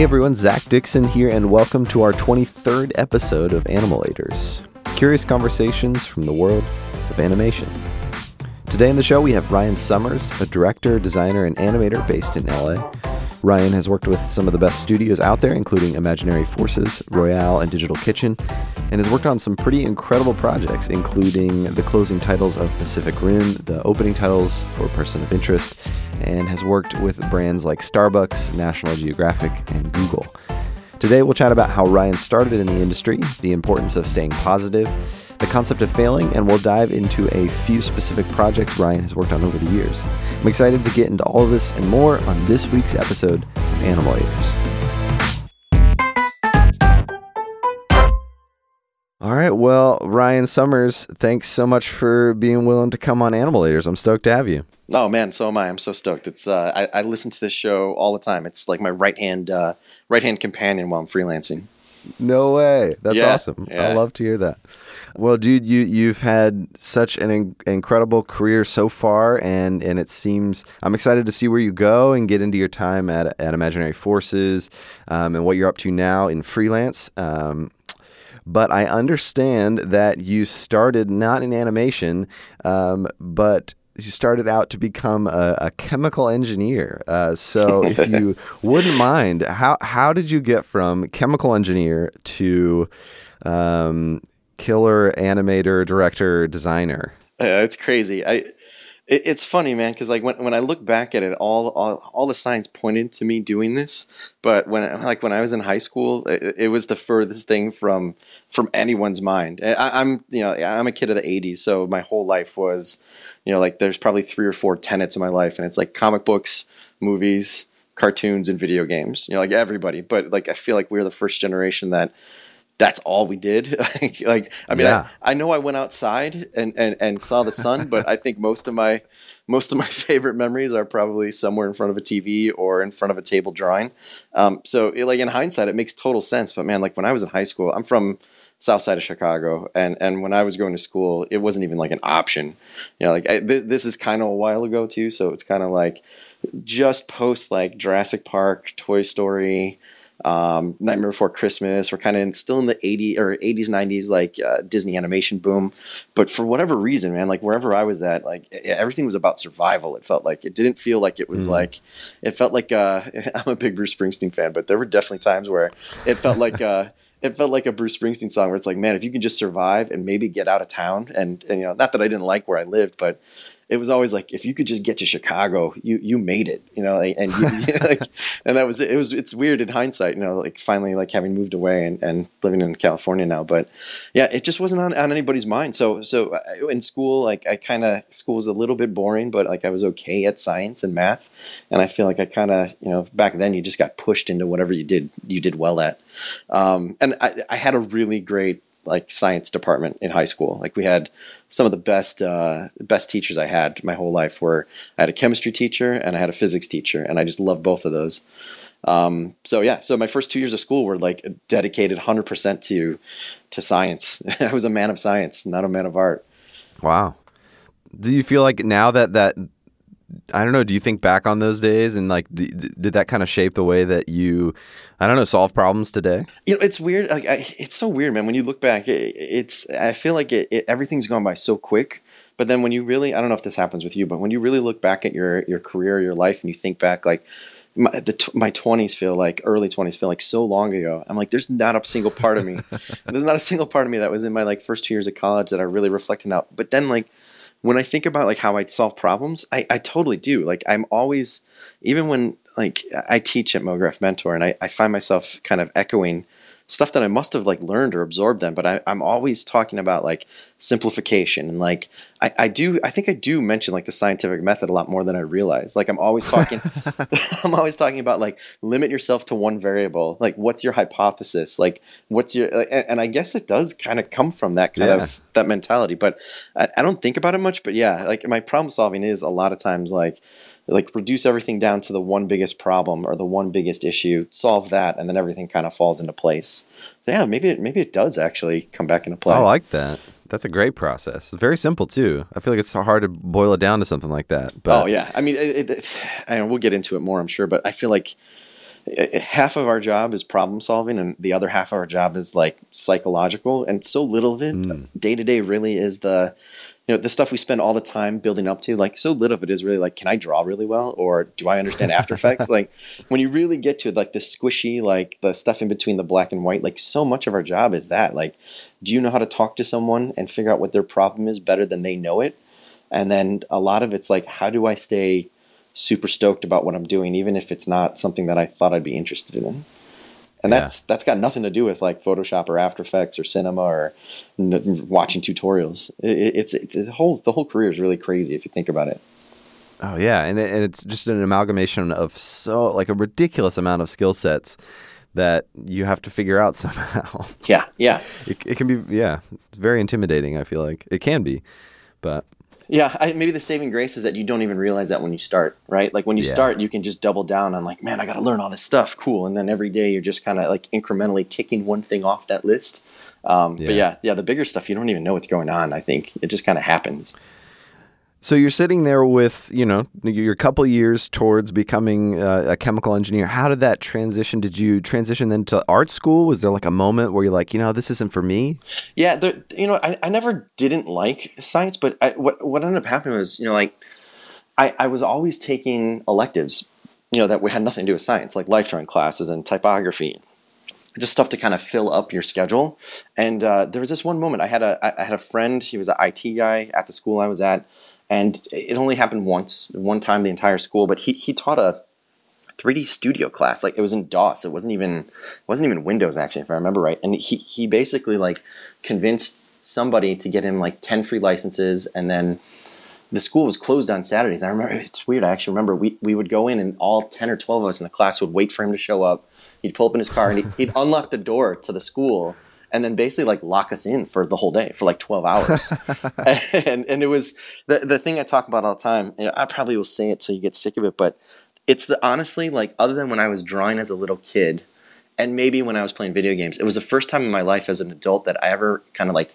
Hey everyone, Zach Dixon here, and welcome to our 23rd episode of Animalators curious conversations from the world of animation. Today in the show, we have Ryan Summers, a director, designer, and animator based in LA. Ryan has worked with some of the best studios out there, including Imaginary Forces, Royale, and Digital Kitchen, and has worked on some pretty incredible projects, including the closing titles of Pacific Rim, the opening titles for Person of Interest, and has worked with brands like Starbucks, National Geographic, and Google. Today, we'll chat about how Ryan started in the industry, the importance of staying positive, the concept of failing, and we'll dive into a few specific projects Ryan has worked on over the years. I'm excited to get into all of this and more on this week's episode of Animal Animalators. All right. Well, Ryan Summers, thanks so much for being willing to come on Animal Animalators. I'm stoked to have you. Oh man, so am I. I'm so stoked. It's uh, I, I listen to this show all the time. It's like my right hand uh, right hand companion while I'm freelancing. No way. That's yeah, awesome. Yeah. I love to hear that. Well, dude, you you've had such an in- incredible career so far, and and it seems I'm excited to see where you go and get into your time at at Imaginary Forces um, and what you're up to now in freelance. Um, but I understand that you started not in animation, um, but you started out to become a, a chemical engineer. Uh, so, if you wouldn't mind, how how did you get from chemical engineer to um, killer animator, director, designer? Uh, it's crazy. I it, it's funny, man, because like when, when I look back at it, all, all all the signs pointed to me doing this. But when like when I was in high school, it, it was the furthest thing from from anyone's mind. I, am you know I'm a kid of the '80s, so my whole life was you know like there's probably three or four tenets in my life, and it's like comic books, movies, cartoons, and video games. You know, like everybody. But like I feel like we are the first generation that that's all we did. like, I mean, yeah. I, I, know I went outside and, and, and saw the sun, but I think most of my most of my favorite memories are probably somewhere in front of a TV or in front of a table drawing. Um, so, it, like in hindsight, it makes total sense. But man, like when I was in high school, I'm from south side of Chicago, and and when I was going to school, it wasn't even like an option. You know, like I, th- this is kind of a while ago too, so it's kind of like just post like Jurassic Park, Toy Story um, Nightmare Before Christmas. We're kind of still in the 80s or 80s, 90s, like uh, Disney animation boom. But for whatever reason, man, like wherever I was at, like everything was about survival. It felt like it didn't feel like it was mm. like, it felt like, uh, I'm a big Bruce Springsteen fan, but there were definitely times where it felt like, uh, it felt like a Bruce Springsteen song where it's like, man, if you can just survive and maybe get out of town, and, and you know, not that I didn't like where I lived, but it was always like if you could just get to Chicago, you you made it, you know, and you, like, and that was it. was it's weird in hindsight, you know, like finally like having moved away and, and living in California now, but yeah, it just wasn't on, on anybody's mind. So so in school, like I kind of school was a little bit boring, but like I was okay at science and math, and I feel like I kind of you know back then you just got pushed into whatever you did you did well at, um, and I, I had a really great like science department in high school. Like we had some of the best uh, best teachers I had my whole life. Were I had a chemistry teacher and I had a physics teacher, and I just loved both of those. Um, so yeah, so my first two years of school were like dedicated 100% to to science. I was a man of science, not a man of art. Wow. Do you feel like now that that I don't know. Do you think back on those days and like did, did that kind of shape the way that you, I don't know, solve problems today? You know, it's weird. Like, I, it's so weird, man. When you look back, it, it's I feel like it, it, everything's gone by so quick. But then when you really, I don't know if this happens with you, but when you really look back at your your career, your life, and you think back, like my the, my twenties feel like early twenties feel like so long ago. I'm like, there's not a single part of me, there's not a single part of me that was in my like first two years of college that I really reflected now. But then like when I think about like how I solve problems, I, I totally do. Like I'm always, even when like I teach at MoGraph Mentor, and I, I find myself kind of echoing stuff that I must have like learned or absorbed them, but I, am always talking about like simplification and like I, I do I think I do mention like the scientific method a lot more than I realize. Like I'm always talking I'm always talking about like limit yourself to one variable. Like what's your hypothesis? Like what's your and, and I guess it does kind of come from that kind yeah. of that mentality. But I, I don't think about it much. But yeah, like my problem solving is a lot of times like like reduce everything down to the one biggest problem or the one biggest issue, solve that, and then everything kind of falls into place. So yeah, maybe it, maybe it does actually come back into play. I like that. That's a great process. Very simple too. I feel like it's hard to boil it down to something like that. But oh yeah, I mean, it, it, I know we'll get into it more, I'm sure, but I feel like eh, eh, half of our job is problem solving and the other half of our job is like psychological and so little of it hmm. day to day really is the you know the stuff we spend all the time building up to like so little of it is really like can i draw really well or do i understand after effects like when you really get to it like the squishy like the stuff in between the black and white like so much of our job is that like do you know how to talk to someone and figure out what their problem is better than they know it and then a lot of it's like how do i stay super stoked about what I'm doing, even if it's not something that I thought I'd be interested in. And yeah. that's that's got nothing to do with like Photoshop or After Effects or cinema or n- watching tutorials. It, it's it, the whole the whole career is really crazy if you think about it. Oh yeah, and, it, and it's just an amalgamation of so like a ridiculous amount of skill sets that you have to figure out somehow. Yeah, yeah. It, it can be yeah, it's very intimidating. I feel like it can be, but yeah, I, maybe the saving grace is that you don't even realize that when you start, right? Like when you yeah. start, you can just double down on like, man, I got to learn all this stuff. Cool. And then every day you're just kind of like incrementally ticking one thing off that list. Um, yeah. But yeah, yeah, the bigger stuff, you don't even know what's going on. I think it just kind of happens. So you're sitting there with, you know, your couple years towards becoming uh, a chemical engineer. How did that transition? Did you transition then to art school? Was there like a moment where you're like, you know, this isn't for me? Yeah, there, you know, I, I never didn't like science, but I, what what ended up happening was, you know, like I, I was always taking electives, you know, that had nothing to do with science, like life drawing classes and typography just stuff to kind of fill up your schedule. And uh, there was this one moment I had a I had a friend. He was an IT guy at the school I was at, and it only happened once, one time the entire school. But he he taught a 3D studio class. Like it was in DOS. It wasn't even it wasn't even Windows actually, if I remember right. And he he basically like convinced somebody to get him like 10 free licenses and then the school was closed on Saturdays. I remember it's weird. I actually remember we, we would go in and all 10 or 12 of us in the class would wait for him to show up. He'd pull up in his car and he'd, he'd unlock the door to the school and then basically like lock us in for the whole day for like 12 hours. and, and it was the, the thing I talk about all the time. You know, I probably will say it so you get sick of it, but it's the honestly, like, other than when I was drawing as a little kid and maybe when I was playing video games, it was the first time in my life as an adult that I ever kind of like,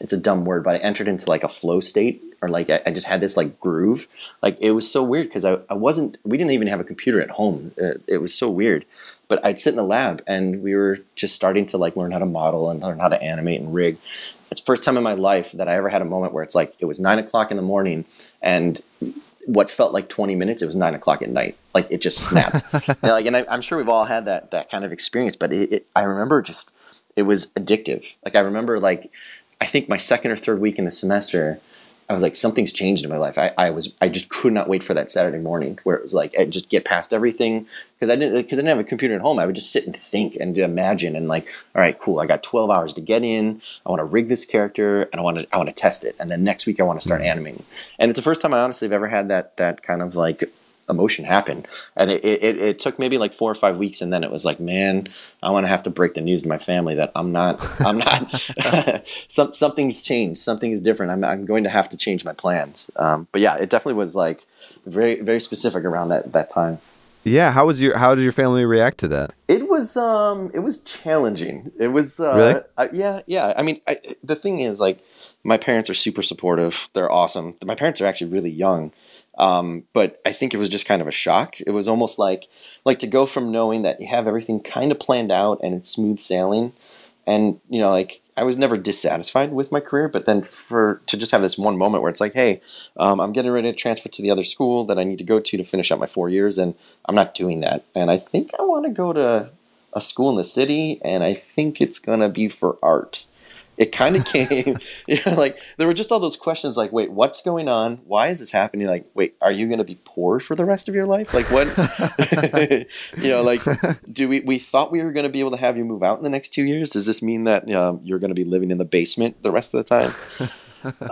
it's a dumb word, but I entered into like a flow state or like I, I just had this like groove. Like it was so weird because I, I wasn't, we didn't even have a computer at home. Uh, it was so weird but I'd sit in the lab and we were just starting to like learn how to model and learn how to animate and rig. It's the first time in my life that I ever had a moment where it's like it was nine o'clock in the morning and what felt like 20 minutes, it was nine o'clock at night. Like it just snapped. and like, and I, am sure we've all had that, that kind of experience, but it, it, I remember just, it was addictive. Like I remember like, I think my second or third week in the semester, I was like, something's changed in my life. I, I was, I just could not wait for that Saturday morning where it was like, I just get past everything because I didn't, because I didn't have a computer at home. I would just sit and think and imagine and like, all right, cool. I got 12 hours to get in. I want to rig this character and I want to, I want to test it. And then next week I want to start mm-hmm. animating. And it's the first time I honestly have ever had that, that kind of like emotion happen. And it, it, it, took maybe like four or five weeks. And then it was like, man, I want to have to break the news to my family that I'm not, I'm not, some, something's changed. Something is different. I'm, I'm going to have to change my plans. Um, but yeah, it definitely was like very, very specific around that, that time. Yeah, how was your how did your family react to that? It was um it was challenging. It was uh really? Uh, yeah, yeah. I mean, I, the thing is like my parents are super supportive. They're awesome. My parents are actually really young. Um, but I think it was just kind of a shock. It was almost like like to go from knowing that you have everything kind of planned out and it's smooth sailing, and you know, like I was never dissatisfied with my career, but then for to just have this one moment where it's like, hey, um, I'm getting ready to transfer to the other school that I need to go to to finish up my four years, and I'm not doing that, and I think I want to go to a school in the city, and I think it's gonna be for art it kind of came you know, like there were just all those questions like wait what's going on? Why is this happening? Like wait are you going to be poor for the rest of your life? Like what you know like do we we thought we were going to be able to have you move out in the next two years. Does this mean that um, you're going to be living in the basement the rest of the time?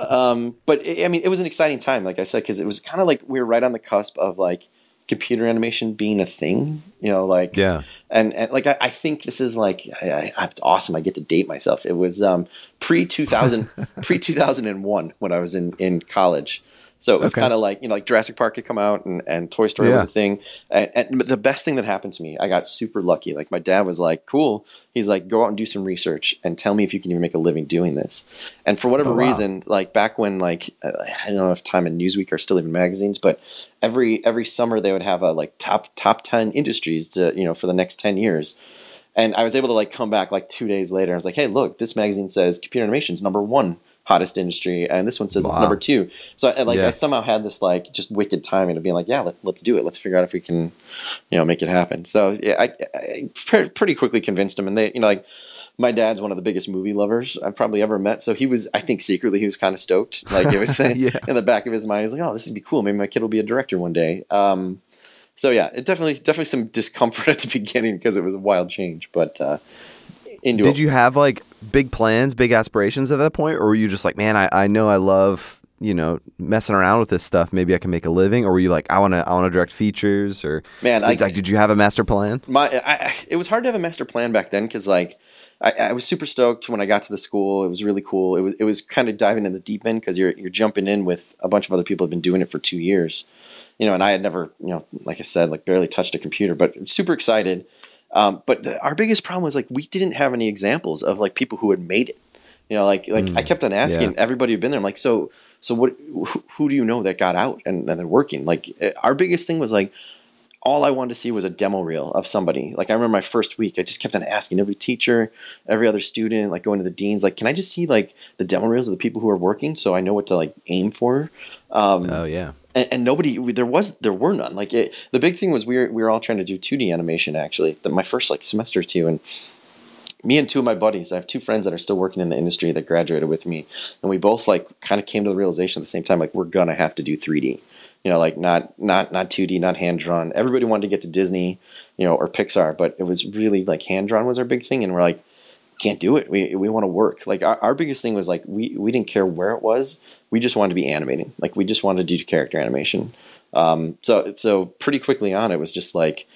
Um, but i mean it was an exciting time like i said because it was kind of like we were right on the cusp of like computer animation being a thing you know like yeah. and, and like I, I think this is like I, I, it's awesome. I get to date myself. It was um, pre 2000 pre 2001 when i was in in college So it was Okay. kind of like you know, like Jurassic Park had come out, and, and Toy Story was a thing. And, and the best thing that happened to me, I got super lucky. Like my dad was like, "Cool." He's like, "Go out and do some research and tell me if you can even make a living doing this." And for whatever Oh, wow. reason, like back when like uh, I don't know if Time and Newsweek are still even magazines, but every every summer they would have a like top top ten industries to you know for the next ten years. And I was able to like come back like two days later. I was like, "Hey, look, this magazine says computer animation is number one hottest industry, and this one says it's number two. So I, like Yeah. I somehow had this like just wicked timing of being like, "Yeah, let, let's do it. Let's figure out if we can, you know, make it happen." So yeah, I, I pre- pretty quickly convinced him, and they, you know, like my dad's one of the biggest movie lovers I've probably ever met. So he was, I think, secretly he was kind of stoked. Like it was Yeah. in the back of his mind, he's like, "Oh, this would be cool. Maybe my kid will be a director one day." Um, so yeah, it definitely definitely some discomfort at the beginning because it was a wild change, but uh, into Did it. you have like big plans, big aspirations at that point, or were you just like, man, I, I know I love you know messing around with this stuff. Maybe I can make a living, or were you like, I want to I want to direct features, or Man, I- like, like, did you have a master plan? my I, I- it was hard to have a master plan back then because like I, I was super stoked when I got to the school. It was really cool. It was it was kind of diving in the deep end because you're you're jumping in with a bunch of other people who've been doing it for two years, you know. And I had never you know like I said like barely touched a computer, but super excited. Um, but the, our biggest problem was like we didn't have any examples of like people who had made it. You know, like like I kept on asking yeah. everybody who'd been there. I'm like, so so what? Who, who do you know that got out and, and they're working? Like eh, our biggest thing was like all I wanted to see was a demo reel of somebody. Like I remember my first week, I just kept on asking every teacher, every other student, like going to the deans, like, can I just see like the demo reels of the people who are working so I know what to like aim for? Um, Oh yeah, and, and nobody, there was, there were none. Like it, the big thing was we were, we were all trying to do 2D animation actually. The, my first like semester or two, and me and two of my buddies, I have two friends that are still working in the industry that graduated with me, and we both like kind of came to the realization at the same time, like we're gonna have to do 3D. You know, like not not not 2D, not hand drawn. Everybody wanted to get to Disney, you know, or Pixar, but it was really like hand drawn was our big thing, and we're like, can't do it. We we want to work. Like our, our biggest thing was like we we didn't care where it was. We just wanted to be animating. Like we just wanted to do character animation. Um, so so pretty quickly on, it was just like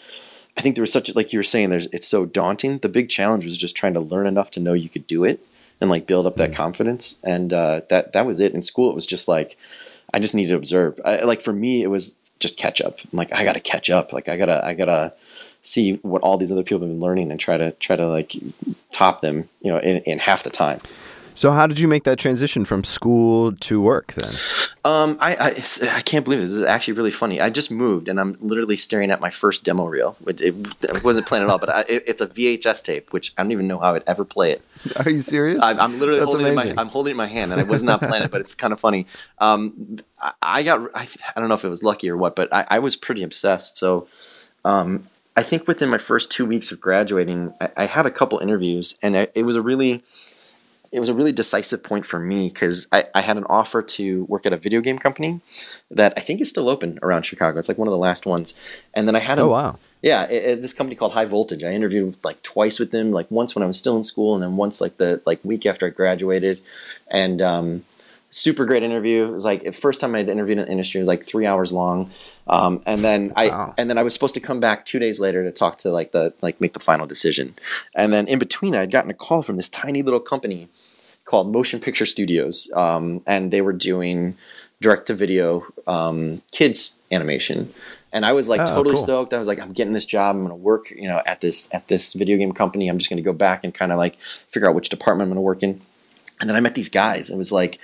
I think there was such like you were saying. There's it's so daunting. The big challenge was just trying to learn enough to know you could do it and like build up that confidence. And uh, that that was it. In school, it was just like I just needed to observe. I, like for me, it was just catch up. I'm like I got to catch up. Like I gotta I gotta see what all these other people have been learning and try to try to like top them. You know, in, in half the time. So how did you make that transition from school to work then? Um, I, I I can't believe this. This is actually really funny. I just moved and I'm literally staring at my first demo reel. It, it, it wasn't planned at all, but I, it, it's a VHS tape, which I don't even know how I'd ever play it. Are you serious? I'm, I'm literally That's holding it in my. I'm holding it in my hand, and I was not planning it, but it's kind of funny. Um, I, I got I, I don't know if it was lucky or what, but I, I was pretty obsessed. So, um, I think within my first two weeks of graduating, I, I had a couple interviews, and I, it was a really it was a really decisive point for me because I, I had an offer to work at a video game company that I think is still open around Chicago. It's like one of the last ones, and then I had a, oh wow. yeah, it, it- this company called High Voltage. I interviewed like twice with them, like once when I was still in school, and then once like the like week after I graduated, and um, super great interview. It was like the first time I had interviewed in the industry. It was like three hours long, um, and then I Wow. and then I was supposed to come back two days later to talk to like the like make the final decision, and then in between I had gotten a call from this tiny little company called Motion Picture Studios, um, and they were doing direct to video um, kids animation. And I was like Oh, totally cool. stoked. I was like, I'm getting this job. I'm going to work, you know, at this at this video game company. I'm just going to go back and kind of like figure out which department I'm going to work in. And then I met these guys. It was like,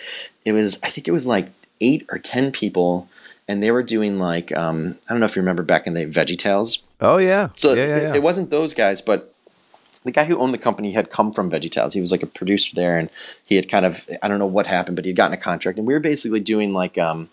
it was I think it was like eight or ten people, and they were doing like um, I don't know if you remember back in the Veggie Tales. Oh yeah. So yeah, yeah, it- it wasn't those guys, but the guy who owned the company had come from VeggieTales. He was like a producer there, and he had kind of I don't know what happened, but he had gotten a contract, and we were basically doing like um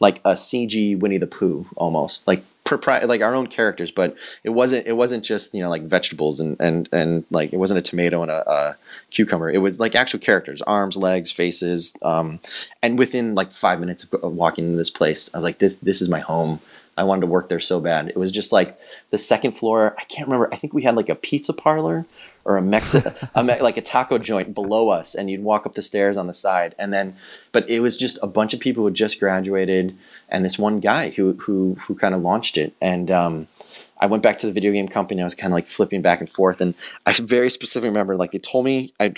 like a CG Winnie the Pooh almost like propri- like our own characters, but it wasn't it wasn't just you know like vegetables and and and like it wasn't a tomato and a, a cucumber. It was like actual characters, arms, legs, faces, um, and within like five minutes of walking into this place, I was like this this is my home. I wanted to work there so bad. It was just like the second floor. I can't remember. I think we had like a pizza parlor or a Mexican, Me- like a taco joint below us, and you'd walk up the stairs on the side, and then, but it was just a bunch of people who had just graduated, and this one guy who who who kind of launched it, and um, I went back to the video game company. I was kind of like flipping back and forth, and I very specifically remember like they told me I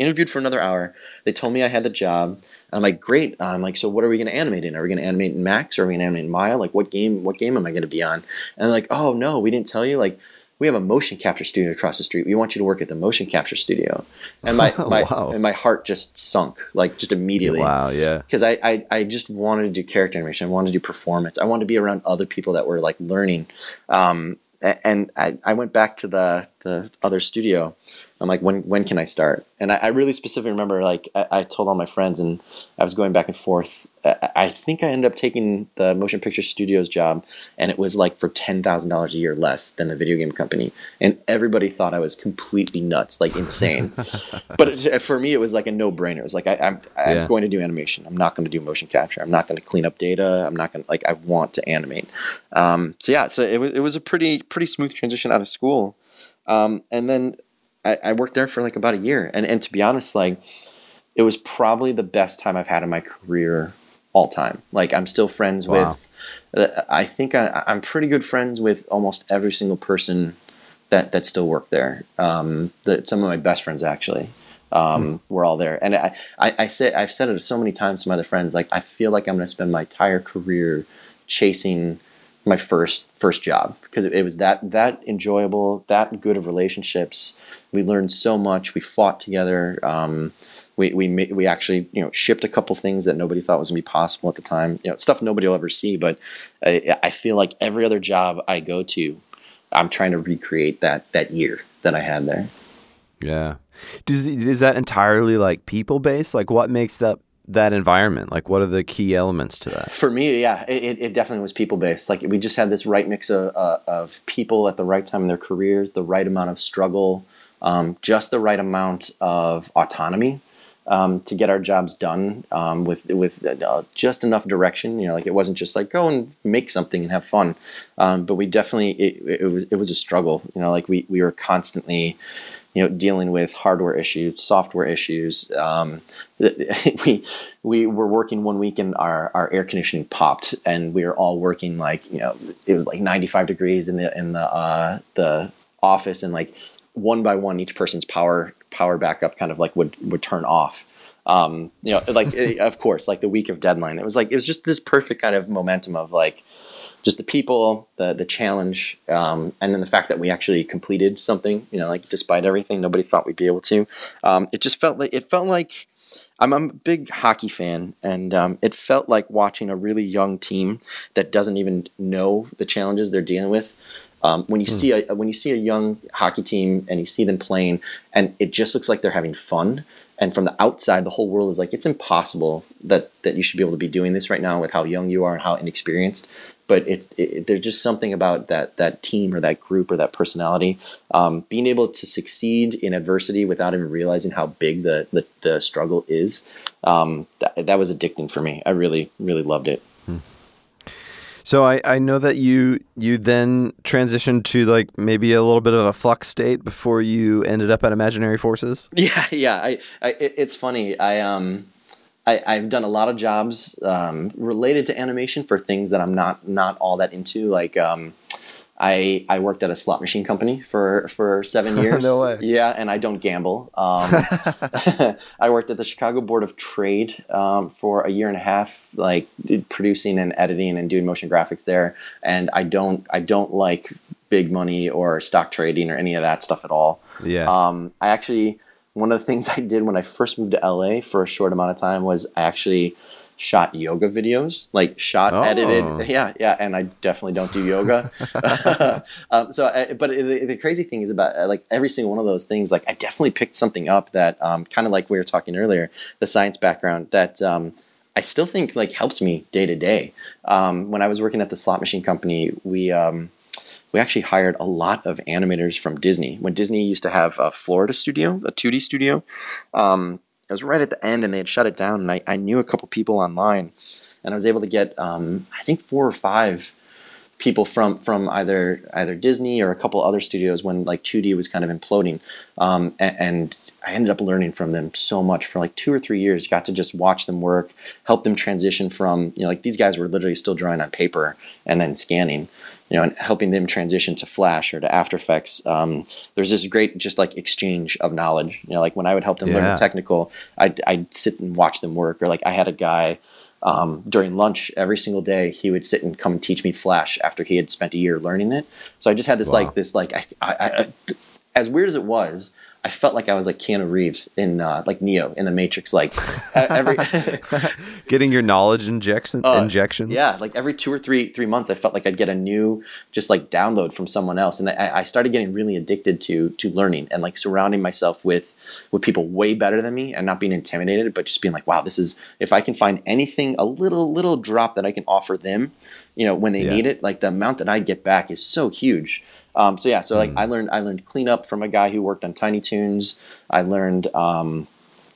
interviewed for another hour. They told me I had the job. And I'm like, great. I'm like, so what are we going to animate in? Are we going to animate in Max? Or are we going to animate in Maya? Like, what game? What game am I going to be on? And they're like, oh no, we didn't tell you. Like, we have a motion capture studio across the street. We want you to work at the motion capture studio. And my, my Wow. and my heart just sunk, like just immediately Wow, yeah. because I, I I just wanted to do character animation. I wanted to do performance. I wanted to be around other people that were like learning. Um, and I, I went back to the the other studio. I'm like, when when can I start? And I, I really specifically remember like I, I told all my friends, and I was going back and forth. I, think I ended up taking the motion picture studios job, and it was like for ten thousand dollars a year less than the video game company, and everybody thought I was completely nuts, like insane. but it, for me, it was like a no brainer. It was like I, I'm I'm Yeah. going to do animation. I'm not going to do motion capture. I'm not going to clean up data. I'm not going to like I want to animate. Um, so yeah, so it was it was a pretty pretty smooth transition out of school, um, and then I, I worked there for like about a year. And and to be honest, like it was probably the best time I've had in my career all time. Like I'm still friends Wow. with. uh, I think I, I'm pretty good friends with almost every single person that that still work there. Um, the, some of my best friends actually um, were all there, and I, I, I say I've said it so many times to my other friends. Like I feel like I'm going to spend my entire career chasing my first first job because it, it was that that enjoyable, that good of relationships. We learned so much. We fought together. Um, we we we actually you know shipped a couple things that nobody thought was gonna be possible at the time. You know stuff nobody will ever see. But I, I feel like every other job I go to, I'm trying to recreate that that year that I had there. Yeah. Does is that entirely like people based? Like what makes that that environment? Like what are the key elements to that? For me, yeah, it, it- it definitely was people based. Like we just had this right mix of, uh, of people at the right time in their careers, the right amount of struggle, um, just the right amount of autonomy um, to get our jobs done um, with with uh, just enough direction. You know, like it wasn't just like go and make something and have fun, um, but we definitely it, it was it was a struggle. You know, like we we were constantly you know dealing with hardware issues software issues um, we we were working one week and our, our air conditioning popped and we were all working like you know it was like 95 degrees in the in the uh, the office and like one by one each person's power power backup kind of like would would turn off um, you know like eh, of course like the week of deadline it was like it was just this perfect kind of momentum of like just the people, the the challenge, um, and then the fact that we actually completed something. You know, like despite everything, nobody thought we'd be able to. Um, it just felt like it felt like I'm, I'm a big hockey fan, and um, it felt like watching a really young team that doesn't even know the challenges they're dealing with. Um, when you see a when you see a young hockey team and you see them playing, and it just looks like they're having fun. And from the outside, the whole world is like it's impossible that that you should be able to be doing this right now with how young you are and how inexperienced. But it, it there's just something about that that team or that group or that personality um, being able to succeed in adversity without even realizing how big the the, the struggle is. Um, that, that was addicting for me. I really really loved it. So I, I know that you you then transitioned to like maybe a little bit of a flux state before you ended up at Imaginary Forces. Yeah, yeah. I, I it, it's funny. I um, I, I've done a lot of jobs um, related to animation for things that I'm not not all that into. Like um, I I worked at a slot machine company for for seven years. No way. Yeah, and I don't gamble. Um, I worked at the Chicago Board of Trade um, for a year and a half, like producing and editing and doing motion graphics there. And I don't I don't like big money or stock trading or any of that stuff at all. Yeah. Um, I actually, one of the things I did when I first moved to LA for a short amount of time was I actually shot yoga videos, like shot, Oh. edited. Yeah, yeah. And I definitely don't do yoga. um, so, I, but the, the crazy thing is about uh, like every single one of those things, like I definitely picked something up that um, kind of like we were talking earlier, the science background that. Um, I still think like helps me day to day. Um, When I was working at the slot machine company, we um, we actually hired a lot of animators from Disney. When Disney used to have a Florida studio, a 2D studio, um, it was right at the end and they had shut it down. And I, I knew a couple people online and I was able to get, um, I think, four or five people from from either either Disney or a couple other studios when like 2D was kind of imploding, um, and, and, I ended up learning from them so much for like two or three years. Got to just watch them work, help them transition from you know like these guys were literally still drawing on paper and then scanning, you know, and helping them transition to Flash or to After Effects. Um, there's this great just like exchange of knowledge. You know, like when I would help them yeah. learn the technical, I'd, I'd sit and watch them work, or like I had a guy um, during lunch every single day he would sit and come and teach me flash after he had spent a year learning it so i just had this wow. like this like I, I, I, as weird as it was I felt like I was like Keanu Reeves in uh, like Neo in the Matrix, like every getting your knowledge injection uh, injections. Yeah, like every two or three three months, I felt like I'd get a new just like download from someone else, and I, I started getting really addicted to to learning and like surrounding myself with with people way better than me and not being intimidated, but just being like, wow, this is if I can find anything a little little drop that I can offer them, you know, when they yeah. need it, like the amount that I get back is so huge. Um, so yeah, so like mm. I learned I learned cleanup from a guy who worked on Tiny Toons. I learned um,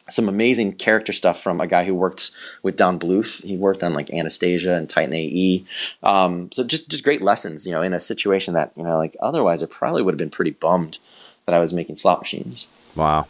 some amazing character stuff from a guy who worked with Don Bluth. He worked on like Anastasia and Titan AE. Um, so just just great lessons, you know, in a situation that you know like otherwise I probably would have been pretty bummed that I was making slot machines. Wow,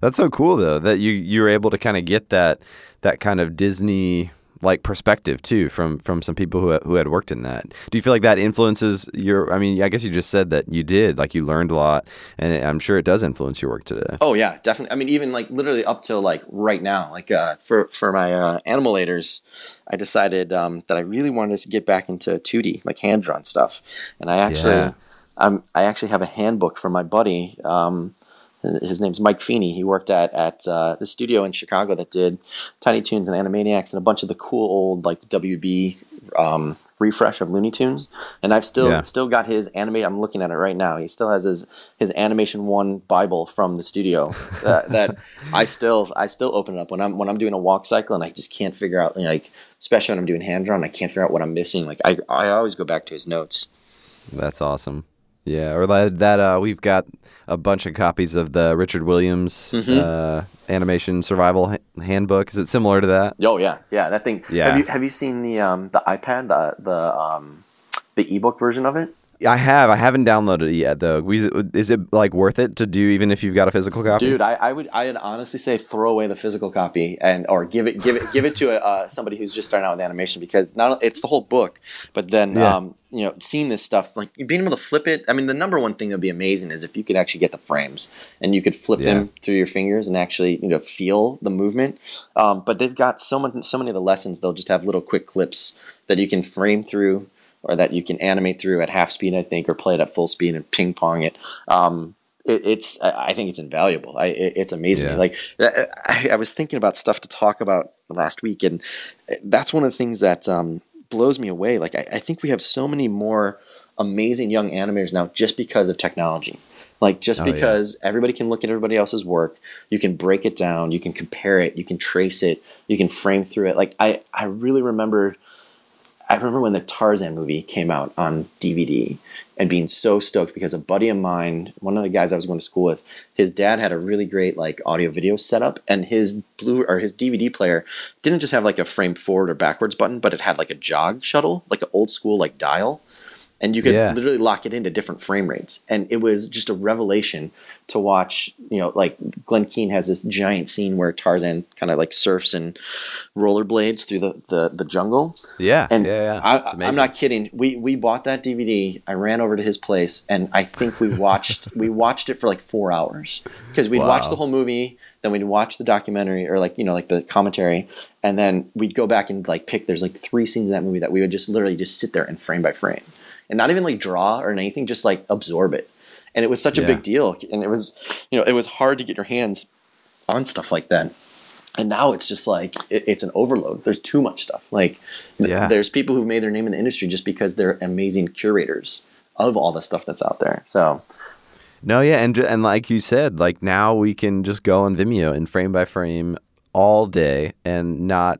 that's so cool though that you you were able to kind of get that that kind of Disney like perspective too from from some people who who had worked in that. Do you feel like that influences your? I mean, I guess you just said that you did, like you learned a lot, and I'm sure it does influence your work today. Oh yeah, definitely. I mean, even like literally up till like right now, like uh, for for my uh, animalators, I decided um, that I really wanted to get back into 2D, like hand drawn stuff, and I actually. Yeah. I'm, I actually have a handbook from my buddy um, his name's Mike Feeney. He worked at at uh, the studio in Chicago that did Tiny Toons and Animaniacs and a bunch of the cool old like WB um, refresh of Looney Tunes. And I've still yeah. still got his animate. I'm looking at it right now. He still has his his Animation One Bible from the studio uh, that I still I still open it up when I'm when I'm doing a walk cycle and I just can't figure out like especially when I'm doing hand drawn I can't figure out what I'm missing. Like I I always go back to his notes. That's awesome. Yeah, or that, that uh, we've got a bunch of copies of the Richard Williams mm-hmm. uh, animation survival handbook. Is it similar to that? Oh yeah, yeah. That thing. Yeah. Have you have you seen the um, the iPad the the um, the ebook version of it? I have. I haven't downloaded it yet, though. Is it like worth it to do, even if you've got a physical copy? Dude, I, I would. I would honestly say throw away the physical copy and or give it, give it, give it to a, uh, somebody who's just starting out with animation because not it's the whole book, but then yeah. um, you know, seeing this stuff like being able to flip it. I mean, the number one thing that'd be amazing is if you could actually get the frames and you could flip yeah. them through your fingers and actually you know feel the movement. Um, but they've got so many, so many of the lessons. They'll just have little quick clips that you can frame through or that you can animate through at half speed, I think, or play it at full speed and ping pong it. Um, it, it's I think it's invaluable. I, it, it's amazing. Yeah. Like I, I, was thinking about stuff to talk about last week, and that's one of the things that um, blows me away. Like I, I think we have so many more amazing young animators now just because of technology. Like just oh, because yeah. everybody can look at everybody else's work, you can break it down, you can compare it, you can trace it, you can frame through it. Like I, I really remember I remember when the Tarzan movie came out on DVD and being so stoked because a buddy of mine, one of the guys I was going to school with, his dad had a really great like audio video setup and his blue or his DVD player didn't just have like a frame forward or backwards button, but it had like a jog shuttle, like an old school like dial and you could yeah. literally lock it into different frame rates. And it was just a revelation to watch you know like Glen Keane has this giant scene where tarzan kind of like surfs and rollerblades through the, the, the jungle. Yeah and yeah, yeah. I, am not kidding. We we bought that dvd i ran over to his place and i think we watched we watched it for like four hours. Because we'd wow. watch the whole movie then we'd watch the documentary or like you know like the commentary and then we'd go back and like pick there's like three scenes in that movie that we would just literally just sit there and frame by frame and not even like draw or anything, just like absorb it. And it was such a big deal. And it was, you know, it was hard to get your hands on stuff like that. And now it's just like it, it's an overload. There's too much stuff. Like yeah. there's people who've made their name in the industry just because they're amazing curators of all the stuff that's out there. So no, yeah, and and like you said, like now we can just go on Vimeo and frame by frame all day and not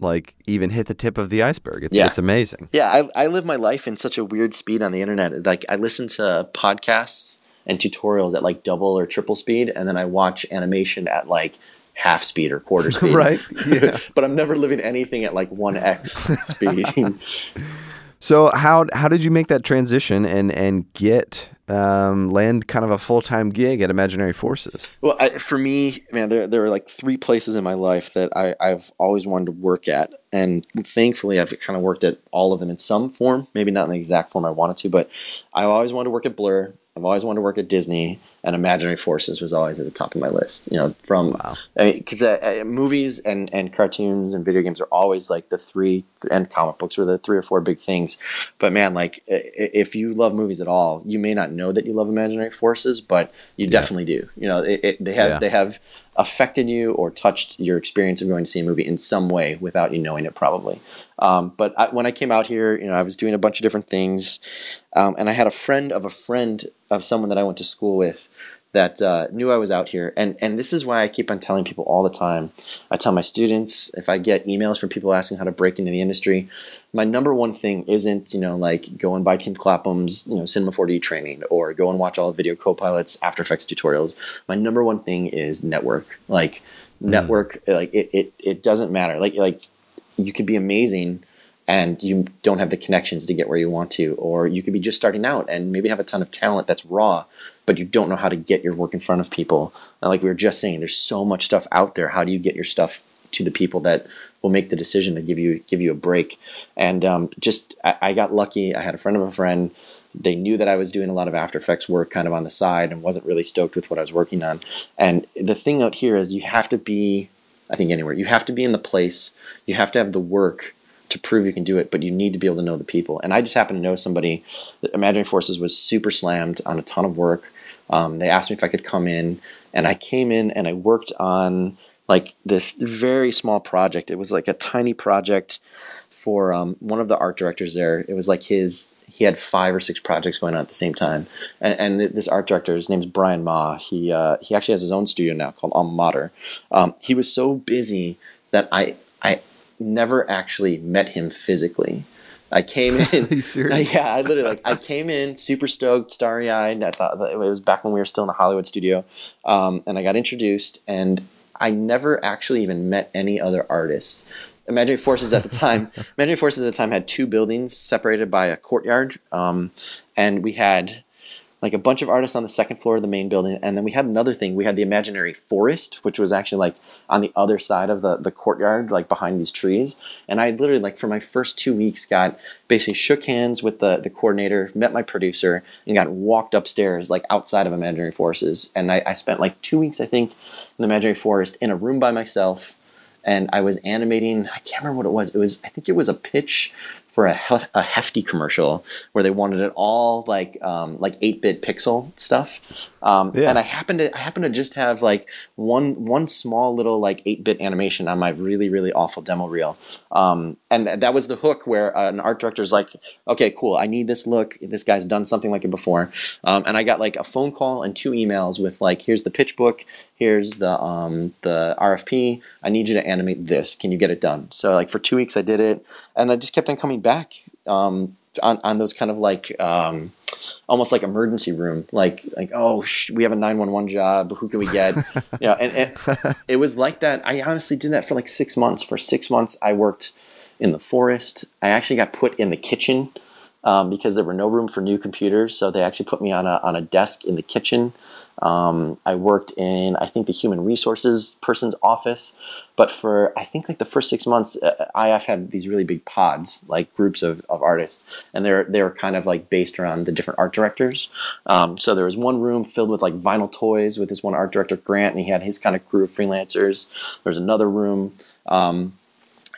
like even hit the tip of the iceberg. It's, yeah. it's amazing. Yeah, I, I live my life in such a weird speed on the internet. Like I listen to podcasts and tutorials at like double or triple speed, and then I watch animation at like half speed or quarter speed. right. Yeah. but I'm never living anything at like one x speed. So how how did you make that transition and and get um, land kind of a full time gig at Imaginary Forces? Well, I, for me, man, there there are like three places in my life that I, I've always wanted to work at, and thankfully, I've kind of worked at all of them in some form. Maybe not in the exact form I wanted to, but I've always wanted to work at Blur. I've always wanted to work at Disney, and Imaginary Forces was always at the top of my list. You know, from Wow. because uh, uh, movies and, and cartoons and video games are always like the three and comic books were the three or four big things. But man, like i- i- if you love movies at all, you may not know that you love Imaginary Forces, but you definitely do. You know, it, it, they have Yeah. they have affected you or touched your experience of going to see a movie in some way without you knowing it, probably. Um, but I, when I came out here, you know, I was doing a bunch of different things, um, and I had a friend of a friend of someone that I went to school with that uh, knew I was out here, and and this is why I keep on telling people all the time. I tell my students if I get emails from people asking how to break into the industry, my number one thing isn't you know like go and buy Tim Clapham's you know Cinema 4D training or go and watch all the Video Copilot's After Effects tutorials. My number one thing is network, like network, like it, it it doesn't matter, like like you could be amazing and you don't have the connections to get where you want to or you could be just starting out and maybe have a ton of talent that's raw but you don't know how to get your work in front of people and like we were just saying there's so much stuff out there how do you get your stuff to the people that will make the decision to give you give you a break and um, just I, I got lucky i had a friend of a friend they knew that I was doing a lot of After Effects work kind of on the side and wasn't really stoked with what I was working on. And the thing out here is you have to be, I think anywhere, you have to be in the place, you have to have the work to prove you can do it, but you need to be able to know the people. And I just happen to know somebody. Imaginary Forces was super slammed on a ton of work. Um, they asked me if I could come in, and I came in and I worked on like this very small project. It was like a tiny project for um, one of the art directors there. It was like his. He had five or six projects going on at the same time, and, and this art director, his name's Brian Mah. He uh, he actually has his own studio now called Alma Mater. Um, he was so busy that I I never actually met him physically. I came in. Are you serious? yeah, I literally like I came in super stoked, starry eyed. I thought it was back when we were still in the Hollywood studio, um, and I got introduced, and I never actually even met any other artists. Imaginary Forces at the time, Imaginary Forces at the time had two buildings separated by a courtyard, um, and we had like a bunch of artists on the second floor of the main building and then we had another thing we had the imaginary forest which was actually like on the other side of the, the courtyard like behind these trees and i literally like for my first two weeks got basically shook hands with the, the coordinator met my producer and got walked upstairs like outside of imaginary forces and I, I spent like two weeks i think in the imaginary forest in a room by myself and I was animating. I can't remember what it was. It was I think it was a pitch for a, he- a hefty commercial where they wanted it all like um, like eight bit pixel stuff. Um, Yeah. And I happened to I happened to just have like one one small little like eight bit animation on my really really awful demo reel. Um, and that was the hook where uh, an art director's like, okay, cool, I need this look. This guy's done something like it before. Um, and I got like a phone call and two emails with like, here's the pitch book, here's the um, the RFP. I need you to animate this. Can you get it done? So like for two weeks I did it, and I just kept on coming back um, on on those kind of like. Um, almost like emergency room like like oh sh- we have a 911 job who can we get you know and, and it was like that i honestly did that for like six months for six months i worked in the forest. I actually got put in the kitchen um, because there were no room for new computers so they actually put me on a, on a desk in the kitchen. Um, i worked in i think the human resources person's office but for i think like the first six months uh, if had these really big pods like groups of, of artists and they're they were kind of like based around the different art directors. Um, so there was one room filled with like vinyl toys with this one art director grant and he had his kind of crew of freelancers. There's another room um,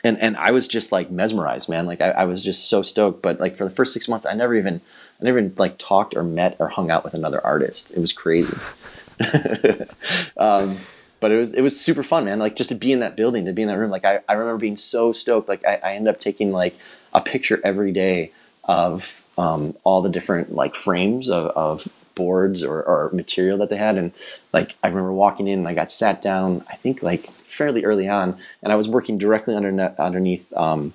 and and I was just like mesmerized, man. Like I, I was just so stoked. But like for the first six months, I never even I never even like talked or met or hung out with another artist. It was crazy. um, but it was it was super fun, man. Like just to be in that building, to be in that room. Like I, I remember being so stoked. Like I, I ended up taking like a picture every day of um, all the different like frames of, of boards or, or material that they had and like i remember walking in and i got sat down i think like fairly early on and i was working directly under, underneath um,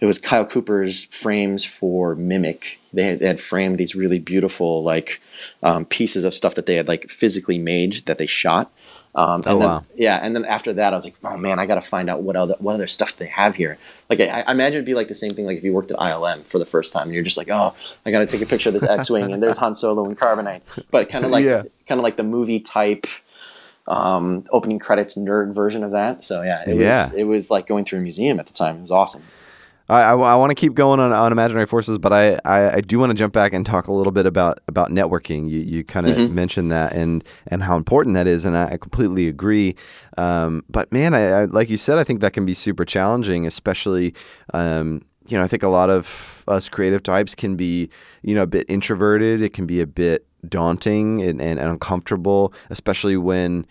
it was kyle cooper's frames for mimic they had, they had framed these really beautiful like um, pieces of stuff that they had like physically made that they shot Um, and Oh, then, wow. Yeah, and then after that, I was like, oh man, I got to find out what other what other stuff they have here. Like, I, I imagine it'd be like the same thing like if you worked at ILM for the first time, and you're just like, oh, I got to take a picture of this X-wing, and there's Han Solo and Carbonite, but kind of like Yeah. kind of like the movie type um, opening credits nerd version of that. So yeah, it Yeah. was it was like going through a museum at the time. It was awesome. I, I, want to keep going on, on imaginary forces, but I, I, I do want to jump back and talk a little bit about, about networking. You, you kind of Mm-hmm. mentioned that and, and how important that is, and I, I completely agree. Um, but man, I, I, like you said, I think that can be super challenging, especially. Um, you know, I think a lot of us creative types can be, you know, a bit introverted. It can be a bit daunting and, and, and uncomfortable, especially when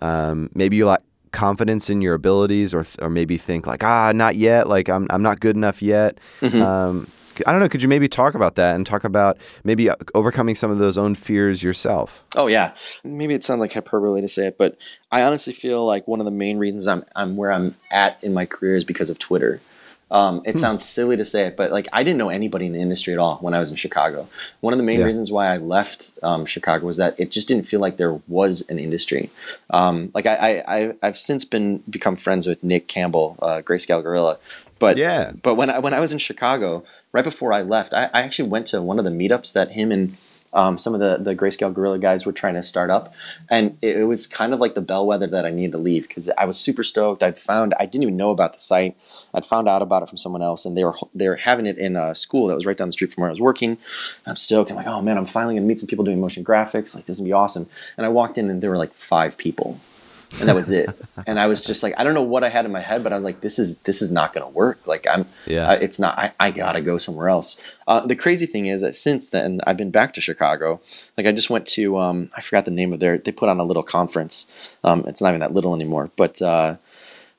um, maybe you lack confidence in your abilities or, or maybe think like ah not yet. Like i'm, I'm not good enough yet. Um, i don't know. Could you maybe talk about that and talk about maybe uh, overcoming some of those own fears yourself? Oh yeah, maybe it sounds like hyperbole to say it, but I honestly feel like one of the main reasons I'm I'm where I'm at in my career is because of Twitter. Um, it sounds silly to say it, but like I didn't know anybody in the industry at all when I was in Chicago. One of the main Yeah. reasons why I left um, Chicago was that it just didn't feel like there was an industry. Um, like I, I, I've since been become friends with Nick Campbell, uh, Greyscale Gorilla, but Yeah. but when I when I was in Chicago, right before I left, I, I actually went to one of the meetups that him and um, some of the the Greyscale Gorilla guys were trying to start up, and it, it was kind of like the bellwether that I needed to leave because I was super stoked. I'd found I didn't even know about the site. I'd found out about it from someone else, and they were they were having it in a school that was right down the street from where I was working. I'm stoked. I'm like, oh man, I'm finally gonna meet some people doing motion graphics. Like this is gonna be awesome. And I walked in, and there were like five people and that was it. and I was just like, I don't know what I had in my head, but I was like, this is this is not going to work. Like I'm, Yeah. uh, it's not. I, I gotta go somewhere else. Uh, the crazy thing is that since then, I've been back to Chicago. Like I just went to, um, I forgot the name of their. They put on a little conference. Um, it's not even that little anymore, but. Uh,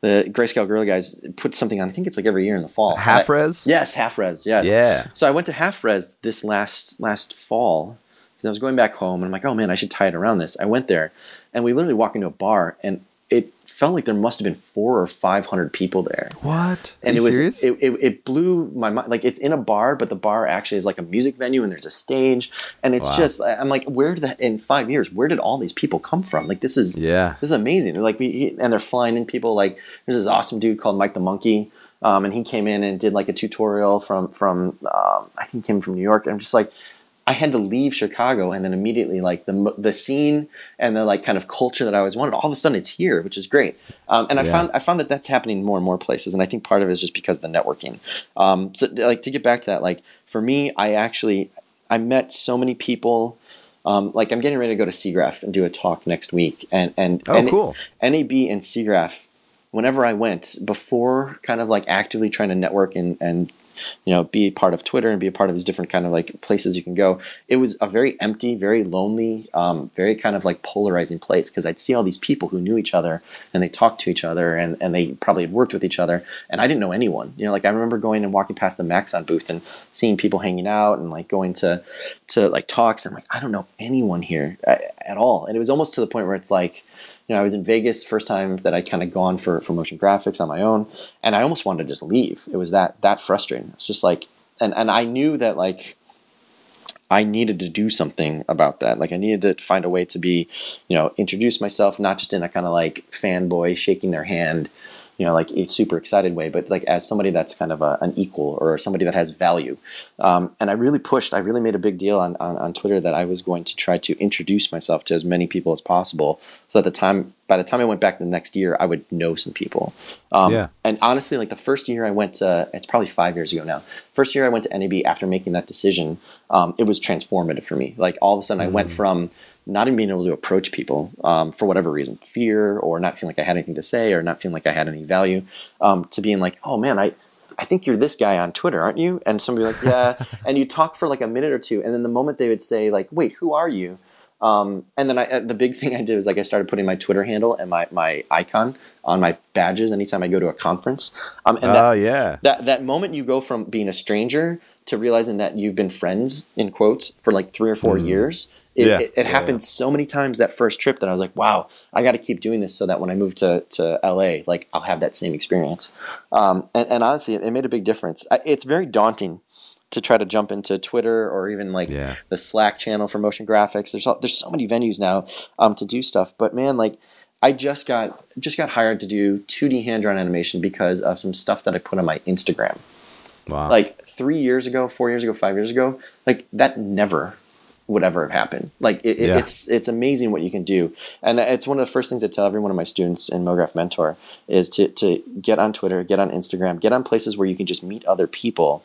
the Greyscale Gorilla guys put something on. I think it's like every year in the fall. half I- res Yes, Half Rez. Yes. Yeah. So I went to Half Rez this last last fall because I was going back home and I'm like, oh man, I should tie it around this. I went there, and we literally walked into a bar, and it felt like there must have been four or five hundred people there. what And Are it you was serious it, it, it blew my mind. Like it's in a bar, but the bar actually is like a music venue, and there's a stage, and it's Wow. just I'm like, where did that in five years? Where did all these people come from? Like this is yeah this is amazing. They're like we and they're flying in people. Like there's this awesome dude called Mike the Monkey, um, and he came in and did like a tutorial from from um, I think he came from New York. And I'm just like. I had to leave Chicago, and then immediately, like the the scene and the like kind of culture that I always wanted, all of a sudden it's here, which is great. Um, and I Yeah. found I found that that's happening more and more places, and I think part of it is just because of the networking. Um, so, like to get back to that, like for me, I actually I met so many people. Um, like I'm getting ready to go to SIGGRAPH and do a talk next week, and and Oh, cool. NAB and SIGGRAPH. Whenever I went before, kind of like actively trying to network and and you know be part of Twitter and be a part of these different kind of like places you can go. It was a very empty, very lonely, um, very kind of like polarizing place because I'd see all these people who knew each other and they talked to each other and and they probably had worked with each other, and I didn't know anyone. You know, like I remember going and walking past the Maxon booth and seeing people hanging out and like going to to like talks and like I don't know anyone here at, at all, and it was almost to the point where it's like you know, I was in Vegas first time that I'd kind of gone for, for motion graphics on my own, and I almost wanted to just leave. It was that that frustrating. It's just like, and and I knew that like I needed to do something about that. Like I needed to find a way to be, you know, introduce myself not just in a kind of like fanboy shaking their hand, you know, like a super excited way, but like as somebody that's kind of a, an equal or somebody that has value. Um, and I really pushed. I really made a big deal on, on on Twitter that I was going to try to introduce myself to as many people as possible. So at the time, by the time I went back the next year, I would know some people. Um, Yeah. And honestly, like the first year I went to, it's probably five years ago now. First year I went to NAB after making that decision, um, it was transformative for me. Like all of a sudden, I went from not even being able to approach people um, for whatever reason, fear or not feeling like I had anything to say or not feeling like I had any value, um, to being like, oh man, I. I think you're this guy on Twitter, aren't you? And somebody like, yeah. and you talk for like a minute or two, and then the moment they would say like, wait, who are you? Um, and then I, uh, the big thing I did was like I started putting my Twitter handle and my, my icon on my badges anytime I go to a conference. Um, and that, oh yeah that that moment you go from being a stranger to realizing that you've been friends in quotes for like three or four years. It, Yeah. it, it Yeah, happened so many times that first trip that I was like, wow, I got to keep doing this so that when I move to, to LA, like I'll have that same experience. Um, and, and honestly, it, it made a big difference. I, it's very daunting to try to jump into Twitter or even like Yeah. the Slack channel for motion graphics. There's there's so many venues now um, to do stuff, but man, like I just got just got hired to do 2D hand drawn animation because of some stuff that I put on my Instagram. Wow. Like three years ago, four years ago, five years ago, like that never would ever have happened. Like it, Yeah. it's it's amazing what you can do, and it's one of the first things I tell every one of my students in MoGraph Mentor is to to get on Twitter, get on Instagram, get on places where you can just meet other people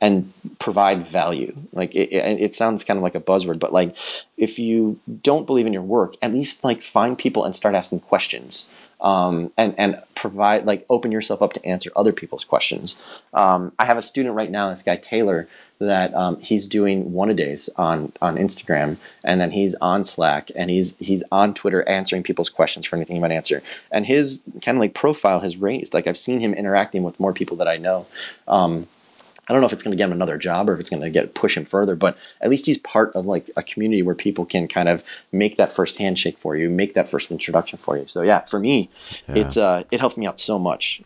and provide value. Like it, it, it sounds kind of like a buzzword, but like if you don't believe in your work, at least like find people and start asking questions. Um, and and provide like open yourself up to answer other people's questions. Um, I have a student right now, this guy Taylor, that um, he's doing one a days on on Instagram, and then he's on Slack, and he's he's on Twitter answering people's questions for anything he might answer. And his kind of like profile has raised. Like I've seen him interacting with more people that I know. Um, I don't know if it's going to get him another job or if it's going to get push him further, but at least he's part of like a community where people can kind of make that first handshake for you, make that first introduction for you. So yeah, for me, it's uh, it helped me out so much.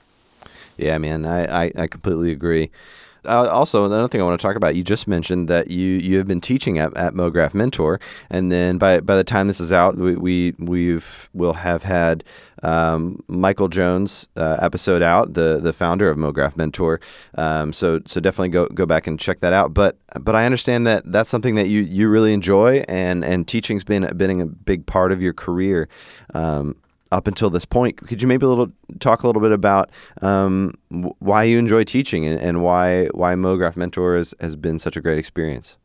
Yeah, man, I, I, I completely agree. Uh, also, another thing I want to talk about, you just mentioned that you, you have been teaching at, at MoGraph Mentor, and then by by the time this is out, we, we we've will have had um, Michael Jones uh, episode out, the the founder of MoGraph Mentor. Um, so so definitely go go back and check that out. But but I understand that that's something that you, you really enjoy, and and teaching's been been a big part of your career. Um, up until this point. Could you maybe a little talk a little bit about um, why you enjoy teaching and, and why why MoGraph Mentor has, has been such a great experience?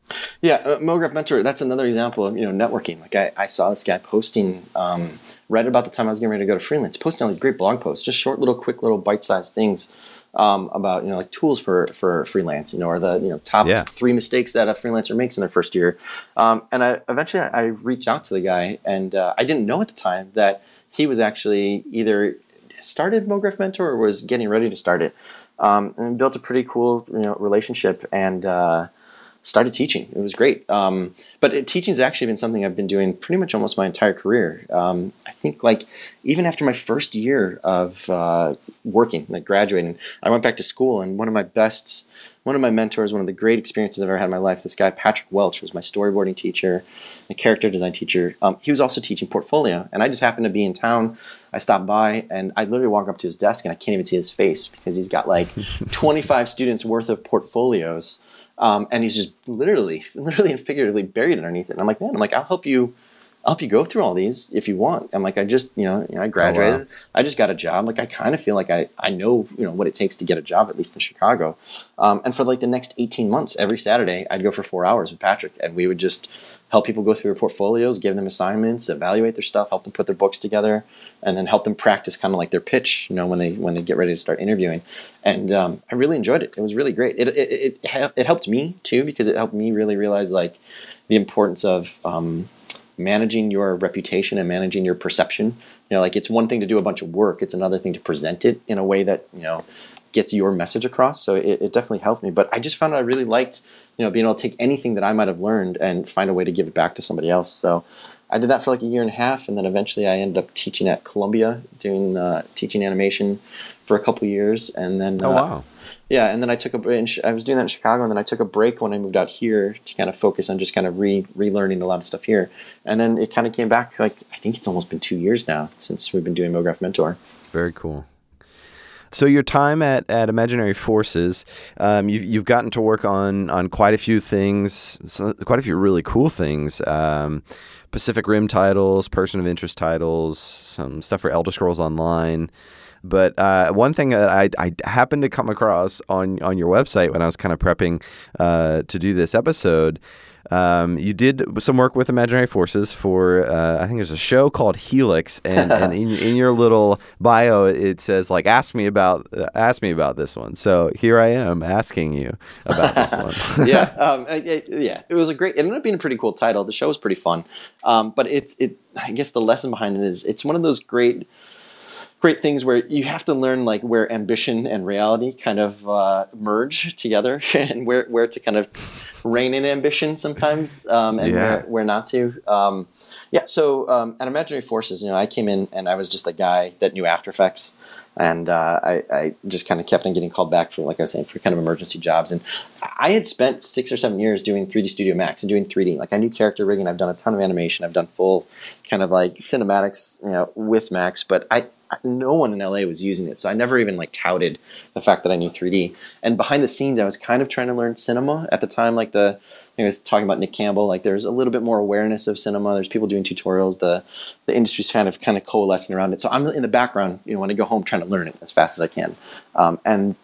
Yeah, uh, MoGraph Mentor. That's another example of you know networking. Like I, I saw this guy posting um, right about the time I was getting ready to go to freelance, posting all these great blog posts, just short little, quick little bite-sized things um, about you know like tools for for freelance, you know, or the you know top Yeah. three mistakes that a freelancer makes in their first year. Um, and I eventually I, I reached out to the guy, and uh, I didn't know at the time that he was actually either started MoGraph Mentor or was getting ready to start it, um, and built a pretty cool you know relationship and. Uh, started teaching. It was great. Um, but it, teaching has actually been something I've been doing pretty much almost my entire career. Um, I think like even after my first year of uh, working, like graduating, I went back to school, and one of my best, one of my mentors, one of the great experiences I've ever had in my life, this guy Patrick Welch was my storyboarding teacher, a character design teacher. Um, he was also teaching portfolio, and I just happened to be in town. I stopped by, and I literally walk up to his desk, and I can't even see his face because he's got like 25 students worth of portfolios um, and he's just literally, literally and figuratively buried underneath it. And I'm like, man, I'm like, I'll help you, I'll help you go through all these if you want. I'm like, I just, you know, you know I graduated, I just got a job. Like, I kind of feel like I, I know, you know, what it takes to get a job, at least in Chicago. Um, and for like the next 18 months, every Saturday, I'd go for four hours with Patrick, and we would just help people go through their portfolios, give them assignments, evaluate their stuff, help them put their books together, and then help them practice kind of like their pitch, you know, when they when they get ready to start interviewing. And um, I really enjoyed it. It was really great. It it, it, it, helped me too because it helped me really realize like the importance of um, managing your reputation and managing your perception. You know, like it's one thing to do a bunch of work; it's another thing to present it in a way that you know gets your message across. So it, it definitely helped me. But I just found I really liked, you know, being able to take anything that I might have learned and find a way to give it back to somebody else. So I did that for like a year and a half, and then eventually I ended up teaching at Columbia, doing uh, teaching animation for a couple years, and then Oh uh, wow! yeah, and then I took a in I was doing that in Chicago, and then I took a break when I moved out here to kind of focus on just kind of re relearning a lot of stuff here. And then it kind of came back. Like I think it's almost been two years now since we've been doing MoGraph Mentor. Very cool. So your time at, at Imaginary Forces, um, you've, you've gotten to work on on quite a few things, so, quite a few really cool things. Um, Pacific Rim titles, Person of Interest titles, some stuff for Elder Scrolls Online. But uh, one thing that I, I happened to come across on on your website when I was kind of prepping uh, to do this episode, um, you did some work with Imaginary Forces for uh, I think there's a show called Helix, and, and in, in your little bio it says like ask me about uh, ask me about this one. So here I am asking you about this one. yeah, um, I- I- yeah. It was a great. It ended up being a pretty cool title. The show was pretty fun, um, but it's it. I guess the lesson behind it is it's one of those great, great things where you have to learn like where ambition and reality kind of uh, merge together, and where where to kind of rein in ambition sometimes, um, and Yeah. where where not to. Um, Yeah, so um, at Imaginary Forces, you know, I came in and I was just a guy that knew After Effects, and uh, I, I, just kind of kept on getting called back for, like I was saying, for kind of emergency jobs. And I had spent six or seven years doing 3D Studio Max and doing 3D. Like I knew character rigging, I've done a ton of animation, I've done full kind of like cinematics, you know, with Max, but I no one in LA was using it, so I never even like touted the fact that I knew 3D. And behind the scenes, I was kind of trying to learn cinema at the time, like the I was talking about Nick Campbell. Like there's a little bit more awareness of cinema. There's people doing tutorials. The the industry's kind of kind of coalescing around it. So I'm in the background. You know, when I go home, trying to learn it as fast as I can. Um, and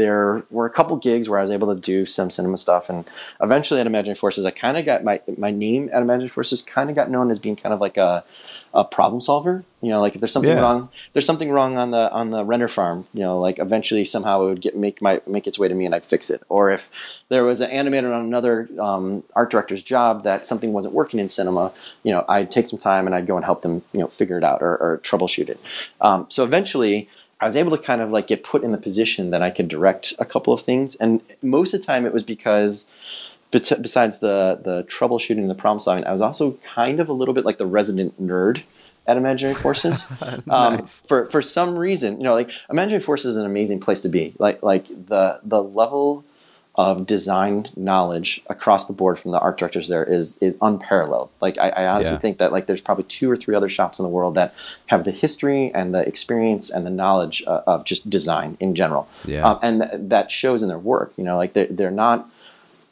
there were a couple gigs where I was able to do some cinema stuff, and eventually at Imaginary Forces, I kind of got my my name at Imaginary Forces kind of got known as being kind of like a a problem solver. You know, like if there's something yeah. wrong, there's something wrong on the on the render farm. You know, like eventually somehow it would get make my make its way to me and I'd fix it. Or if there was an animator on another um, art director's job that something wasn't working in cinema, you know, I'd take some time and I'd go and help them, you know, figure it out or, or troubleshoot it. Um, so eventually. I was able to kind of like get put in the position that I could direct a couple of things, and most of the time it was because besides the the troubleshooting, and the problem solving, I was also kind of a little bit like the resident nerd at Imaginary Forces. Um, nice. um, for for some reason, you know, like Imaginary Forces is an amazing place to be. Like like the the level of design knowledge across the board from the art directors there is is unparalleled. Like I, I honestly yeah. think that like there's probably two or three other shops in the world that have the history and the experience and the knowledge uh, of just design in general. Yeah. Um, and th- that shows in their work. You know, like they're, they're not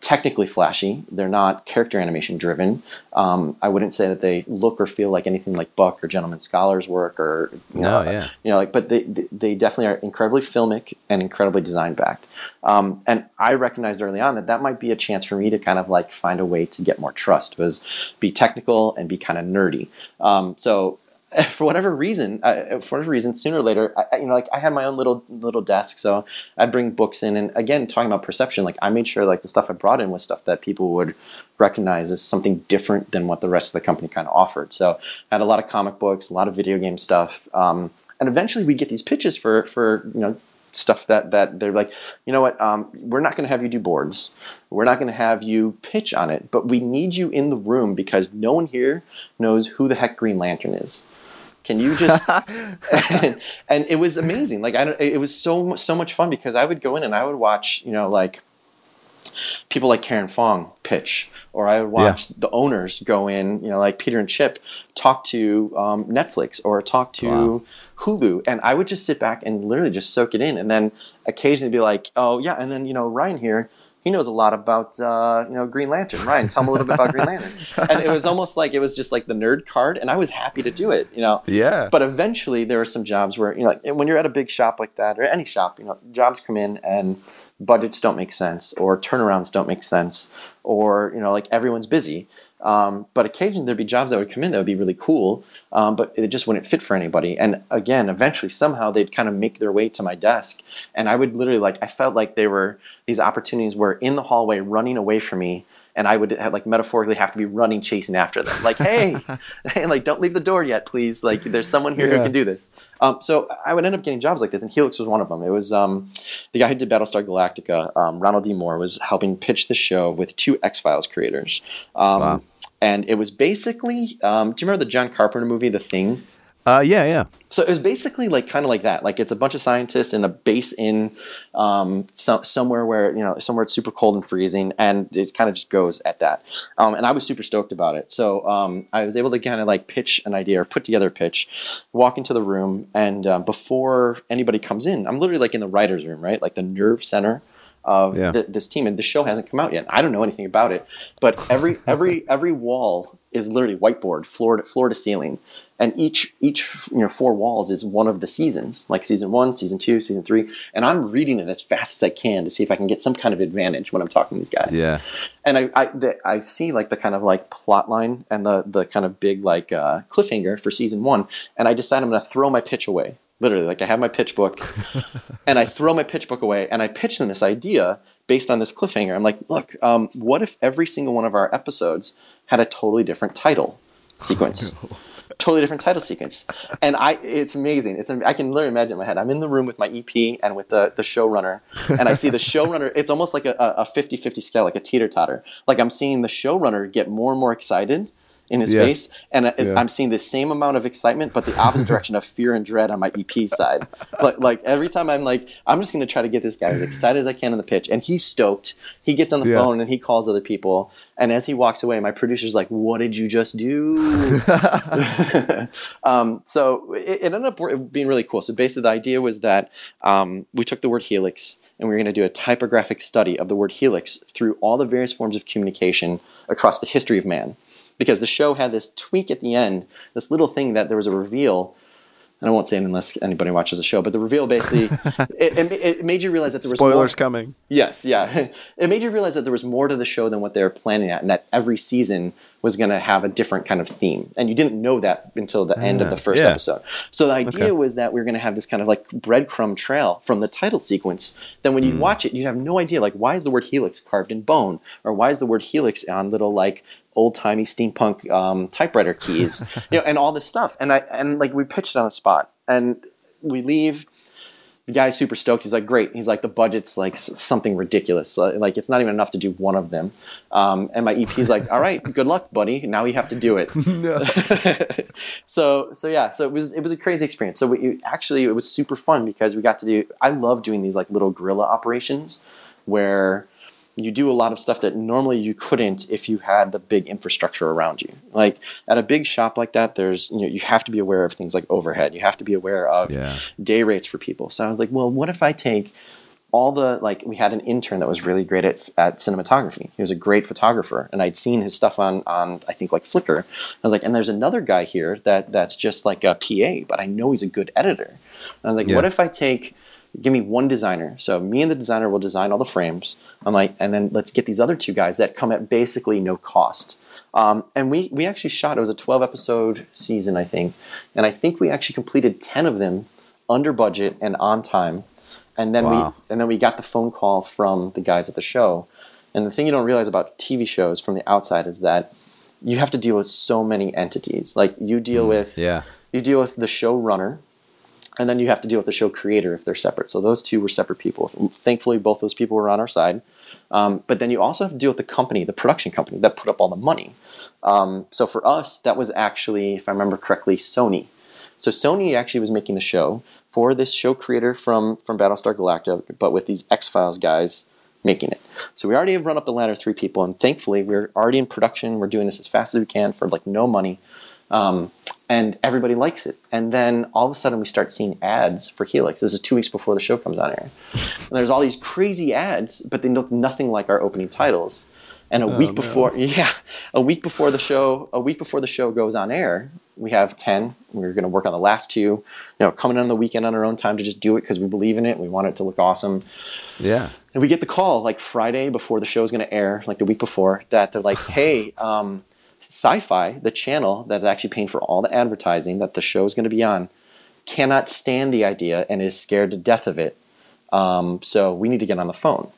technically flashy. They're not character animation driven. Um, I wouldn't say that they look or feel like anything like Buck or Gentleman Scholar's work or you no, know, yeah. you know, like, but they they definitely are incredibly filmic and incredibly design backed. Um, and I recognized early on that that might be a chance for me to kind of like find a way to get more trust was be technical and be kind of nerdy. Um, so for whatever reason, uh, for whatever reason, sooner or later, I, you know, like I had my own little little desk, so I'd bring books in, and again, talking about perception, like I made sure like the stuff I brought in was stuff that people would recognize as something different than what the rest of the company kind of offered. So I had a lot of comic books, a lot of video game stuff, um, and eventually we'd get these pitches for for you know stuff that that they're like, you know what, um, we're not going to have you do boards, we're not going to have you pitch on it, but we need you in the room because no one here knows who the heck Green Lantern is. Can you just? and, and, it was amazing. Like I, don't, it was so so much fun because I would go in and I would watch, you know, like people like Karin Fong pitch, or I would watch yeah. the owners go in, you know, like Peter and Chip, talk to um, Netflix or talk to wow. Hulu, and I would just sit back and literally just soak it in, and then occasionally be like, oh yeah, and then you know Ryan here he knows a lot about uh, you know Green Lantern. Ryan, tell him a little bit about Green Lantern. And it was almost like it was just like the nerd card, and I was happy to do it. You know. Yeah. But eventually, there were some jobs where you know, like, when you're at a big shop like that, or any shop, you know, jobs come in and budgets don't make sense, or turnarounds don't make sense, or you know, like everyone's busy. Um, but occasionally there'd be jobs that would come in that would be really cool, um, but it just wouldn't fit for anybody. And again, eventually, somehow they'd kind of make their way to my desk, and I would literally like I felt like they were these opportunities were in the hallway running away from me, and I would have, like metaphorically have to be running chasing after them, like hey, hey, like don't leave the door yet, please. Like there's someone here yeah. who can do this. Um, so I would end up getting jobs like this, and Helix was one of them. It was um, the guy who did Battlestar Galactica, um, Ronald D. Moore, was helping pitch the show with two X Files creators. Um, wow and it was basically um, do you remember the john carpenter movie the thing uh, yeah yeah. So it was basically like kind of like that. Like it's a bunch of scientists in a base in um, so, somewhere where you know somewhere it's super cold and freezing and it kind of just goes at that. Um, and i was super stoked about it. So um, i was able to kind of like pitch an idea or put together a pitch walk into the room and uh, before anybody comes in i'm literally like in the writer's room right? Like the nerve center of yeah. th- this team, and the show hasn't come out yet. I don't know anything about it, but every every every wall is literally whiteboard, floor to floor to ceiling, and each each you know four walls is one of the seasons, like season one, season two, season three, and I'm reading it as fast as I can to see if I can get some kind of advantage when I'm talking to these guys. Yeah, and I I, the, I see like the kind of like plot line and the the kind of big like uh, cliffhanger for season one, and I decide I'm going to throw my pitch away. Literally like i have my pitch book and i throw my pitch book away and i pitch them this idea based on this cliffhanger. I'm like look um, what if every single one of our episodes had a totally different title sequence? Totally different title sequence. And i it's amazing. It's i can literally imagine in my head. I'm in the room with my ep and with the, the showrunner and i see the showrunner it's almost like a, a 50-50 scale like a teeter-totter. Like i'm seeing the showrunner get more and more excited in his Yeah. face, and I, Yeah. I'm seeing the same amount of excitement, but the opposite direction of fear and dread on my EP side. Like, like every time I'm like, I'm just going to try to get this guy as excited as I can in the pitch, and he's stoked. He gets on the Yeah. phone and he calls other people, and as he walks away, my producer's like, "What did you just do?" um, so it, it ended up being really cool. So basically, the idea was that um, we took the word helix and we were going to do a typographic study of the word helix through all the various forms of communication across the history of man. Because the show had this tweak at the end, this little thing that there was a reveal. And I won't say it unless anybody watches the show, but the reveal basically it, it, it made you realize that there was more- Spoilers coming. Yes, yeah. It made you realize that there was more to the show than what they were planning at, and that every season was going to have a different kind of theme. And you didn't know that until the end of the first yeah. episode. So the idea Okay. was that we were going to have this kind of like breadcrumb trail from the title sequence. Then when you'd watch it, you'd have no idea like why is the word helix carved in bone, or why is the word helix on little like old timey steampunk um, typewriter keys, you know, and all this stuff. And I and like we pitched on the spot, and we leave the guy's super stoked. He's like, great. He's like, the budget's like something ridiculous. Like, it's not even enough to do one of them. Um, and my EP's like, all right, good luck, buddy. Now you have to do it. No. so, so yeah, so it was, it was a crazy experience. So we actually, it was super fun because we got to do, I love doing these like little guerrilla operations where you do a lot of stuff that normally you couldn't if you had the big infrastructure around you. Like at a big shop like that, there's you know you have to be aware of things like overhead. You have to be aware of Yeah. day rates for people. So I was like, well, what if I take all the like we had an intern that was really great at at cinematography. He was a great photographer, and I'd seen his stuff on on I think like Flickr. I was like, and there's another guy here that that's just like a PA, but I know he's a good editor. And I was like, Yeah. what if I take give me one designer. So me and the designer will design all the frames. I'm like, and then let's get these other two guys that come at basically no cost. Um, and we we actually shot. It was a 12 episode season, I think, and I think we actually completed 10 of them under budget and on time. And then Wow. we and then we got the phone call from the guys at the show. And the thing you don't realize about TV shows from the outside is that you have to deal with so many entities. Like you deal with Yeah. you deal with the showrunner, and then you have to deal with the show creator if they're separate. So those two were separate people. Thankfully, both those people were on our side. Um, but then you also have to deal with the company, the production company that put up all the money. Um, so for us, that was actually, if I remember correctly, Sony. So Sony actually was making the show for this show creator from from Battlestar Galactica, but with these X Files guys making it. So we already have run up the ladder three people, and thankfully we're already in production. We're doing this as fast as we can for like no money, um, and everybody likes it. And then all of a sudden we start seeing ads for Helix. This is two weeks before the show comes on air, and there's all these crazy ads, but they look nothing like our opening titles. And a week before, yeah, a week before the show, a week before the show goes on air, we have ten. We're going to work on the last two. You know, coming on the weekend on our own time to just do it because we believe in it. We want it to look awesome. Yeah. And we get the call like Friday before the show is going to air, like the week before, that they're like, "Hey, um, Syfy, the channel that's actually paying for all the advertising that the show is going to be on, cannot stand the idea and is scared to death of it. Um, so we need to get on the phone."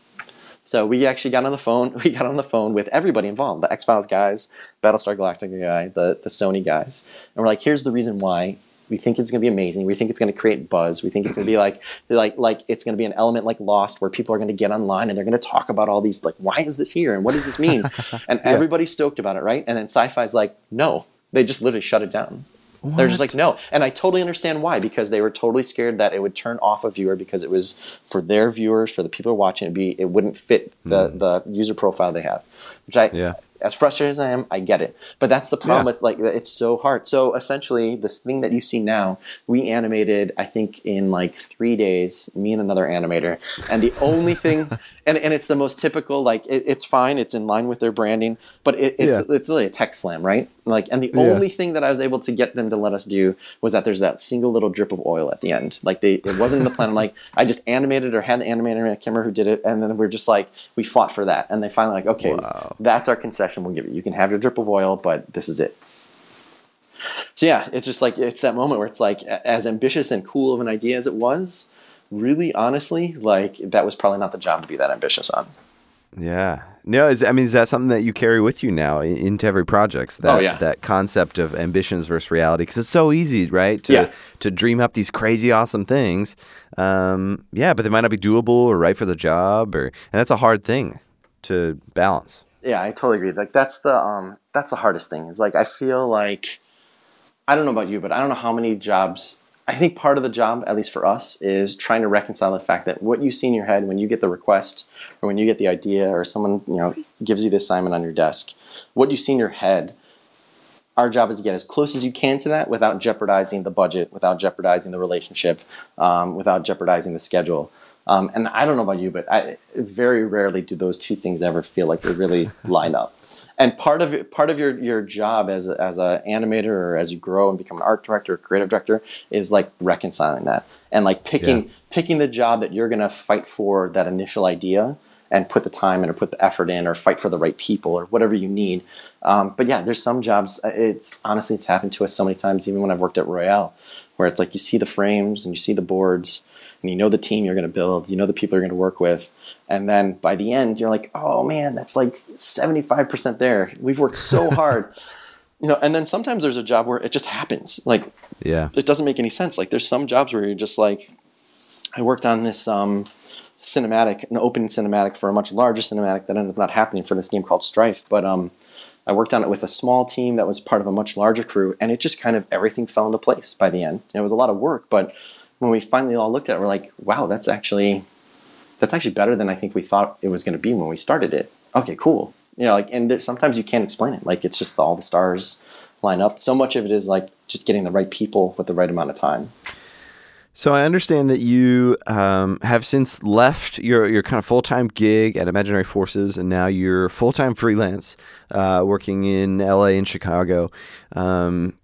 So we actually got on the phone. We got on the phone with everybody involved: the X Files guys, Battlestar Galactica guy, the the Sony guys, and we're like, "Here's the reason why we think it's going to be amazing. We think it's going to create buzz. We think it's going to be like like like it's going to be an element like Lost, where people are going to get online and they're going to talk about all these like, why is this here and what does this mean? and everybody's stoked about it, right? And then Syfy's like, no, they just literally shut it down. They're just like, no. And I totally understand why, because they were totally scared that it would turn off a viewer because it was for their viewers, for the people watching, it'd be, it wouldn't fit the, hmm. the user profile they have. Which I, Yeah. As frustrated as I am, I get it. But that's the problem Yeah. with like it's so hard. So essentially, this thing that you see now, we animated, I think, in like three days, me and another animator. And the only thing, and, and it's the most typical, like it, it's fine, it's in line with their branding, but it, it's Yeah. it's really a tech slam, right? Like, and the Yeah. only thing that I was able to get them to let us do was that there's that single little drip of oil at the end. Like they, it wasn't in the plan. I'm like, I just animated or had the animator, I can't who did it, and then we're just like, we fought for that, and they finally like, okay, Wow. that's our concession. We'll give you. You can have your drip of oil, but this is it. So yeah, it's just like it's that moment where it's like as ambitious and cool of an idea as it was, really honestly, like that was probably not the job to be that ambitious on. Yeah. No, is I mean, is that something that you carry with you now into every project? That, Oh, yeah. That concept of ambitions versus reality, because it's so easy, right? To, Yeah. To dream up these crazy, awesome things. Um, yeah, but they might not be doable or right for the job, or and that's a hard thing to balance. yeah, I totally agree. Like that's the um that's the hardest thing. Is like I feel like I don't know about you, but I don't know how many jobs. I think part of the job, at least for us, is trying to reconcile the fact that what you see in your head when you get the request or when you get the idea or someone you know gives you the assignment on your desk, what you see in your head. Our job is to get as close as you can to that without jeopardizing the budget, without jeopardizing the relationship, um, without jeopardizing the schedule. Um, and I don't know about you, but I very rarely do those two things ever feel like they really line up. And part of part of your your job as a, as an animator or as you grow and become an art director, or creative director, is like reconciling that and like picking yeah. picking the job that you're gonna fight for that initial idea and put the time in or put the effort in or fight for the right people or whatever you need. Um, but yeah, there's some jobs. Uh, it's honestly it's happened to us so many times, even when I've worked at Royale, where it's like you see the frames and you see the boards and you know the team you're going to build, you know the people you're going to work with, and then by the end you're like, oh man, that's like 75% there. We've worked so hard, you know. And then sometimes there's a job where it just happens, like yeah, it doesn't make any sense. Like there's some jobs where you're just like, I worked on this um, cinematic, an open cinematic for a much larger cinematic that ended up not happening for this game called Strife, but um. I worked on it with a small team that was part of a much larger crew, and it just kind of everything fell into place by the end. It was a lot of work, but when we finally all looked at it, we're like, wow, that's actually that's actually better than I think we thought it was going to be when we started it. Okay, cool. You know, like, and sometimes you can't explain it. Like, it's just all the stars line up. So much of it is like just getting the right people with the right amount of time. So I understand that you um, have since left your your kind of full time gig at Imaginary Forces, and now you're full time freelance, uh, working in L.A. and Chicago. Um,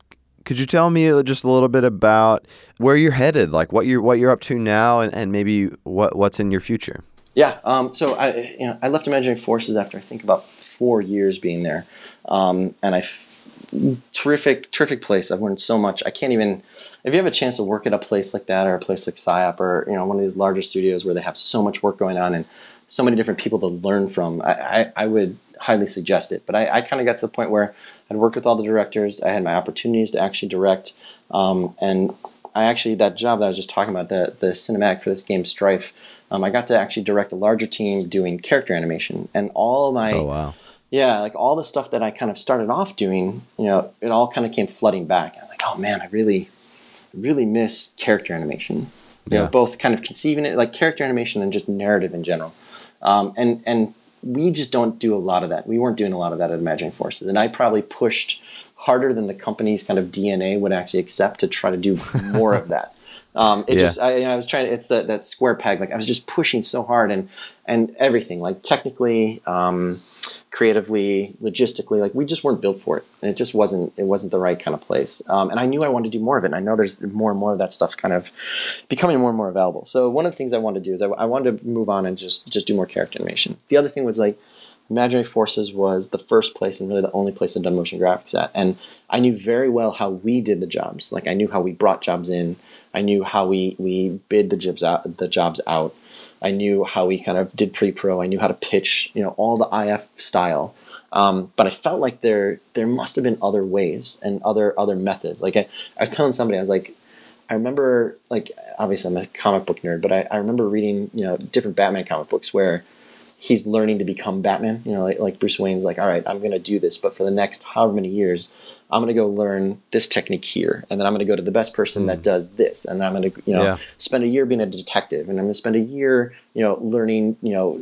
could you tell me just a little bit about where you're headed, like what you're what you're up to now, and, and maybe what what's in your future? Yeah. Um, so I you know I left Imaginary Forces after I think about four years being there, um, and I f- terrific terrific place. I've learned so much. I can't even if you have a chance to work at a place like that or a place like PSYOP or you know one of these larger studios where they have so much work going on and so many different people to learn from, I, I, I would highly suggest it. But I, I kind of got to the point where I'd worked with all the directors. I had my opportunities to actually direct, um, and I actually that job that I was just talking about the the cinematic for this game Strife. Um, I got to actually direct a larger team doing character animation, and all my oh wow yeah like all the stuff that I kind of started off doing, you know, it all kind of came flooding back. I was like, oh man, I really really miss character animation. You yeah. know, both kind of conceiving it like character animation and just narrative in general. Um, and and we just don't do a lot of that. We weren't doing a lot of that at Imaginary Forces, and I probably pushed harder than the company's kind of DNA would actually accept to try to do more of that. Um, it yeah. just I, I, was trying to it's the, that square peg like I was just pushing so hard and and everything like technically um, creatively, logistically, like we just weren't built for it, and it just wasn't it wasn't the right kind of place. Um, and I knew I wanted to do more of it. And I know there's more and more of that stuff kind of becoming more and more available. So one of the things I wanted to do is I, I wanted to move on and just just do more character animation. The other thing was like Imaginary Forces was the first place and really the only place I'd done motion graphics at. And I knew very well how we did the jobs. Like I knew how we brought jobs in. I knew how we, we bid the jobs out the jobs out. I knew how we kind of did pre-pro. I knew how to pitch, you know, all the IF style. Um, but I felt like there there must have been other ways and other other methods. Like I, I was telling somebody, I was like, I remember like obviously I'm a comic book nerd, but I, I remember reading you know different Batman comic books where he's learning to become Batman. You know, like, like Bruce Wayne's like, all right, I'm going to do this, but for the next however many years, I'm going to go learn this technique here, and then I'm going to go to the best person mm. that does this, and I'm going to, you know, yeah. spend a year being a detective, and I'm going to spend a year, you know, learning, you know,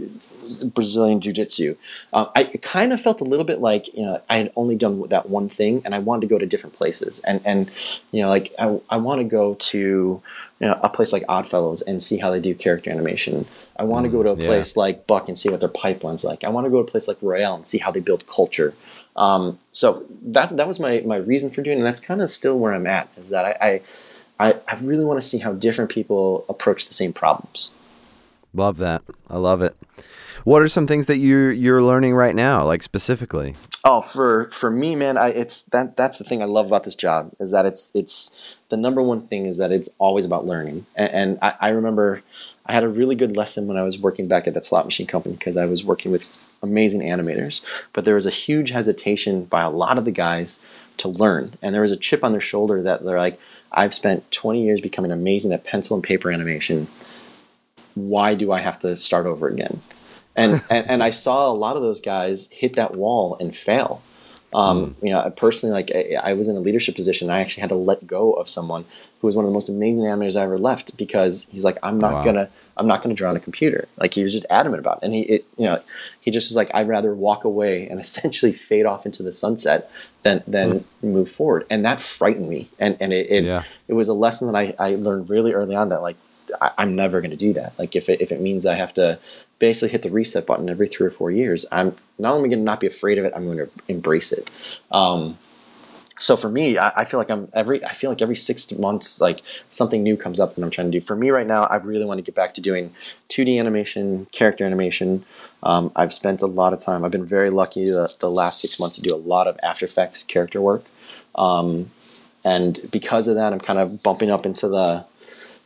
Brazilian jiu-jitsu. Uh, I kind of felt a little bit like, you know, I had only done that one thing, and I wanted to go to different places, and and you know, like I I want to go to you know, a place like Oddfellows and see how they do character animation. I want to go to a place yeah. like Buck and see what their pipeline's like. I want to go to a place like Royale and see how they build culture. Um, so that that was my my reason for doing, it, and that's kind of still where I'm at. Is that I I, I really want to see how different people approach the same problems. Love that. I love it. What are some things that you're you're learning right now, like specifically? Oh, for for me, man, I it's that that's the thing I love about this job is that it's it's the number one thing is that it's always about learning. And, and I, I remember I had a really good lesson when I was working back at that slot machine company because I was working with amazing animators. But there was a huge hesitation by a lot of the guys to learn. And there was a chip on their shoulder that they're like, I've spent 20 years becoming amazing at pencil and paper animation. Why do I have to start over again? and, and and I saw a lot of those guys hit that wall and fail. Um, you know, personally, like I, I was in a leadership position. I actually had to let go of someone who was one of the most amazing animators I ever left because he's like, I'm not Wow. gonna, I'm not gonna draw on a computer. Like he was just adamant about it, and he, it, you know, he just was like, I'd rather walk away and essentially fade off into the sunset than than move forward, and that frightened me. And and it it, Yeah. it was a lesson that I, I learned really early on that like I, I'm never going to do that. Like if it, if it means I have to basically hit the reset button every three or four years, I'm not only going to not be afraid of it, I'm going to embrace it. Um, so for me, I, I feel like I'm every I feel like every six months, like something new comes up that I'm trying to do. For me right now, I really want to get back to doing 2D animation, character animation. Um, I've spent a lot of time. I've been very lucky the, the last six months to do a lot of After Effects character work, um, and because of that, I'm kind of bumping up into the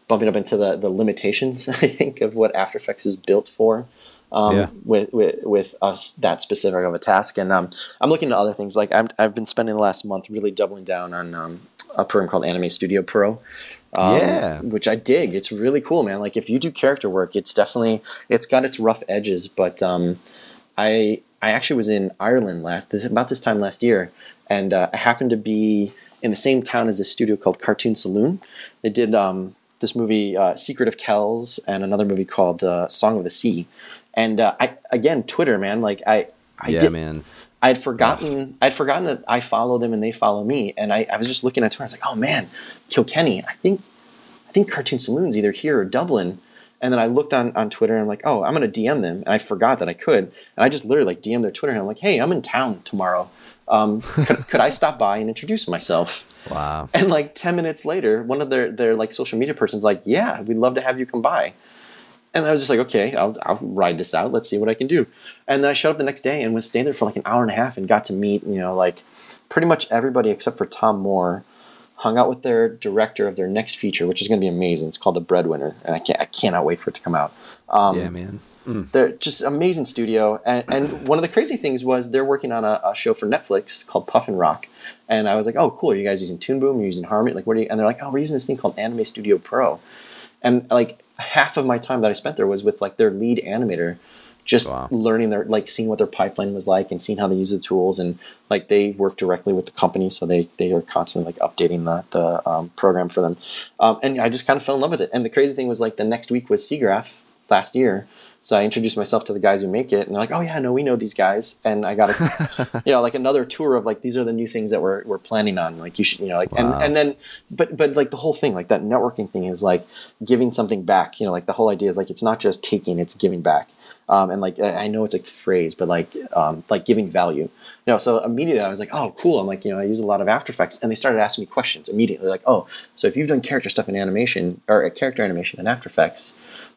bumping up into the, the limitations. I think of what After Effects is built for. Um, Yeah. with, with with us that specific of a task, and um, I'm looking at other things. Like I'm, I've been spending the last month really doubling down on um, a program called Anime Studio Pro. Um, Yeah. which I dig. It's really cool, man. Like if you do character work, it's definitely it's got its rough edges, but um, I I actually was in Ireland last this, about this time last year, and uh, I happened to be in the same town as this studio called Cartoon Saloon. They did um, this movie uh, Secret of Kells and another movie called uh, Song of the Sea, and uh, I again Twitter man like I I yeah, did man. I'd forgotten I'd forgotten that I follow them and they follow me, and I, I was just looking at Twitter. I was like, oh man, Kilkenny. I think I think Cartoon Saloon's either here or Dublin. And then I looked on, on Twitter and I'm like, oh, I'm gonna DM them, and I forgot that I could, and I just literally like DM their Twitter and I'm like, hey, I'm in town tomorrow. Um, could, could I stop by and introduce myself? Wow. And like ten minutes later, one of their their like social media persons like, yeah, we'd love to have you come by. And I was just like, okay, I'll, I'll ride this out. Let's see what I can do. And then I showed up the next day and was staying there for like an hour and a half and got to meet, you know, like pretty much everybody except for Tomm Moore. Hung out with their director of their next feature, which is going to be amazing. It's called The Breadwinner, and I can't, I cannot wait for it to come out. Um, Yeah, man. they're just amazing studio and, and one of the crazy things was they're working on a, a show for netflix called Puffin Rock and i was like oh cool. Are you guys using toon boom? Are you using harmony? Like what are you and they're like oh we're using this thing called anime studio pro. And like half of my time that i spent there was with like their lead animator just Wow. learning their like seeing what their pipeline was like and seeing how they use the tools. And like they work directly with the company so they they are constantly like updating the, the um, program for them. Um, and i just kind of fell in love with it. And the crazy thing was like the next week was SIGGRAPH last year so I introduced myself to the guys who make it, and they're like, "Oh yeah, no, we know these guys." And I got a, you know, like another tour of like these are the new things that we're we're planning on. Like you should, you know, like Wow. and and then, but but like the whole thing, like that networking thing is like giving something back. You know, like the whole idea is like it's not just taking, it's giving back. Um, and like I know it's a phrase, but like um, like giving value. You know, so immediately I was like, "Oh, cool!" I'm like, you know, I use a lot of After Effects, and they started asking me questions immediately, like, "Oh, so if you've done character stuff in animation or uh, character animation in After Effects."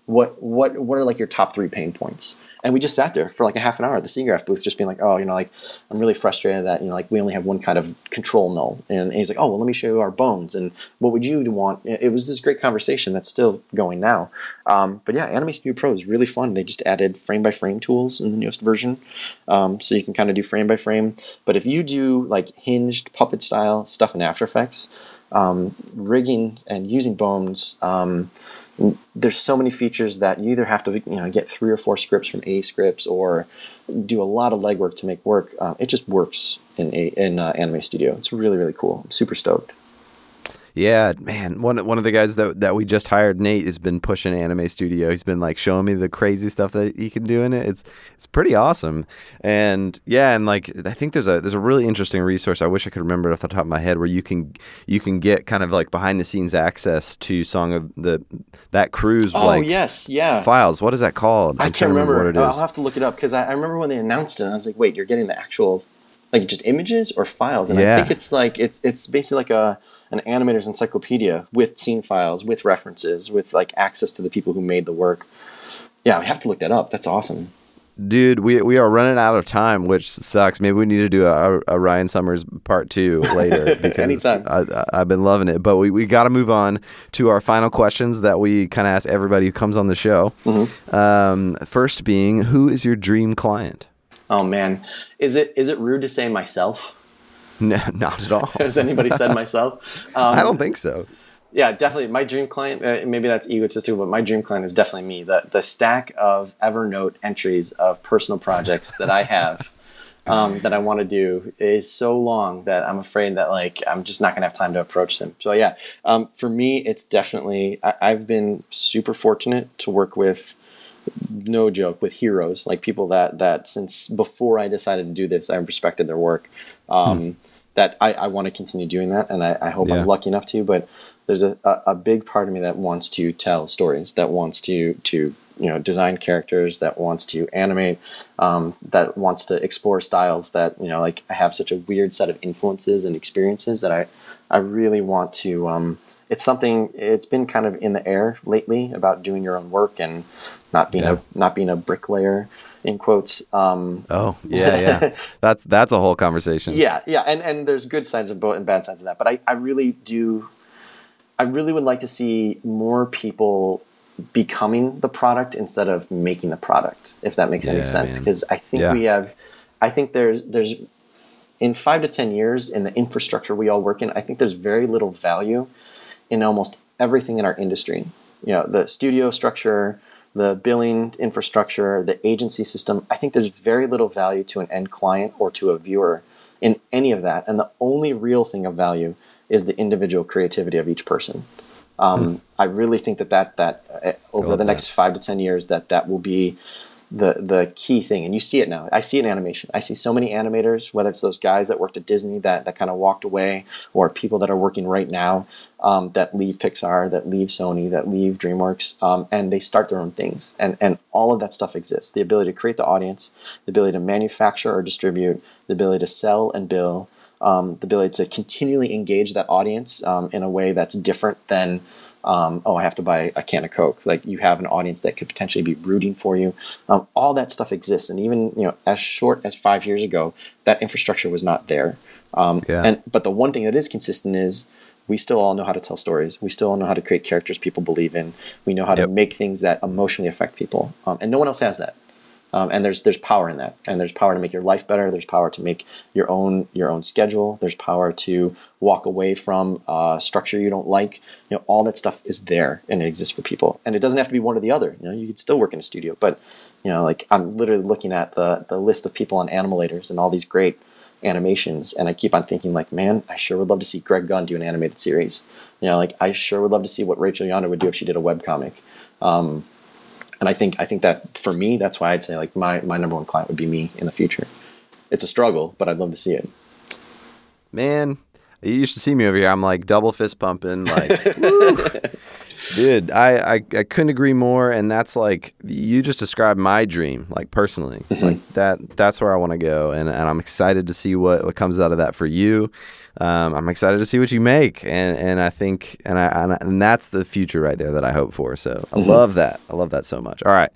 What what what are like your top three pain points? And we just sat there for like a half an hour at the SIGGRAPH booth, just being like, oh, you know, like I'm really frustrated that you know, like we only have one kind of control null. And he's like, oh, well, let me show you our bones. And what would you want? It was this great conversation that's still going now. Um, but yeah, Anime Studio Pro is really fun. They just added frame by frame tools in the newest version, um, so you can kind of do frame by frame. But if you do like hinged puppet style stuff in After Effects, um, rigging and using bones. Um, there's so many features that you either have to you know get three or four scripts from aescripts or do a lot of legwork to make work. Uh, it just works in a, in uh, Anime Studio. It's really really cool. I'm super stoked. Yeah, man. One one of the guys that that we just hired, Nate, has been pushing Anime Studio. He's been like showing me the crazy stuff that he can do in it. It's it's pretty awesome. And yeah, and like I think there's a there's a really interesting resource. I wish I could remember it off the top of my head where you can you can get kind of like behind the scenes access to Song of the that cruise Oh like yes, yeah. files. What is that called? I I'm can't trying to remember. what it is. I'll have to look it up because I, I remember when they announced it. and I was like, wait, you're getting the actual like just images or files? And Yeah. I think it's like it's it's basically like a an animator's encyclopedia with scene files, with references, with like access to the people who made the work. Yeah, we have to look that up. That's awesome. Dude, we we are running out of time, which sucks. Maybe we need to do a, a Ryan Summers part two later because. I, I've been loving it. But we, we got to move on to our final questions that we kind of ask everybody who comes on the show. Mm-hmm. Um, first being, who is your dream client? Oh man, is it is it rude to say myself? No, not at all. Has anybody said myself? Um, I don't think so. yeah, definitely. My dream client, uh, maybe that's egotistical, but my dream client is definitely me. The the stack of Evernote entries of personal projects that I have um, that I want to do is so long that I'm afraid that like I'm just not gonna have time to approach them. So yeah, um, for me, it's definitely I, I've been super fortunate to work with no joke with heroes like people that that since before I decided to do this, I respected their work. Um, hmm. That I, I want to continue doing that, and I, I hope yeah. I'm lucky enough to. But there's a, a, a big part of me that wants to tell stories, that wants to to you know design characters, that wants to animate, um, that wants to explore styles. That you know like I have such a weird set of influences and experiences that I I really want to. Um, it's something. It's been kind of in the air lately about doing your own work and not being yeah. a not being a bricklayer in quotes. Um, oh yeah, yeah. that's that's a whole conversation. Yeah, yeah, and and there's good sides of both and bad sides of that. But I I really do I really would like to see more people becoming the product instead of making the product, if that makes yeah, any sense. Because I think yeah. we have, I think there's there's in five to ten years in the infrastructure we all work in, I think there's very little value in almost everything in our industry. You know, the studio structure, the billing infrastructure, the agency system. I think there's very little value to an end client or to a viewer in any of that. And the only real thing of value is the individual creativity of each person. Um, hmm. I really think that that that uh, over the next that. five to ten years that that will be the the key thing. And you see it now. I see it in animation. I see so many animators, whether it's those guys that worked at Disney that that kind of walked away, or people that are working right now um, that leave Pixar, that leave Sony, that leave DreamWorks, um, and they start their own things. And and all of that stuff exists. The ability to create the audience, the ability to manufacture or distribute, the ability to sell and bill um, the ability to continually engage that audience um, in a way that's different than um, oh i have to buy a can of coke like you have an audience that could potentially be rooting for you um, all that stuff exists and even you know as short as five years ago that infrastructure was not there um, yeah. and but the one thing that is consistent is we still all know how to tell stories. We still all know how to create characters people believe in. We know how yep. to make things that emotionally affect people, um, and no one else has that. Um, and there's there's power in that, and there's power to make your life better. There's power to make your own your own schedule. There's power to walk away from a structure you don't like. You know, all that stuff is there, and it exists for people. And it doesn't have to be one or the other. You know, you could still work in a studio, but you know, like I'm literally looking at the the list of people on Animalators and all these great animations, and I keep on thinking like, man, I sure would love to see Greg Gunn do an animated series. You know, like I sure would love to see what Rachel Yonder would do if she did a web comic. Um, and I think I think that for me, that's why I'd say like my my number one client would be me in the future. It's a struggle, but I'd love to see it. Man, you used to see me over here. I'm like double fist pumping, like, dude. I, I I couldn't agree more. And that's like you just described my dream, like personally, mm-hmm. like that. That's where I want to go, and and I'm excited to see what what comes out of that for you um, I'm excited to see what you make, and and I think and I and, that's the future right there that I hope for. So I mm-hmm. love that. I love that so much. All right.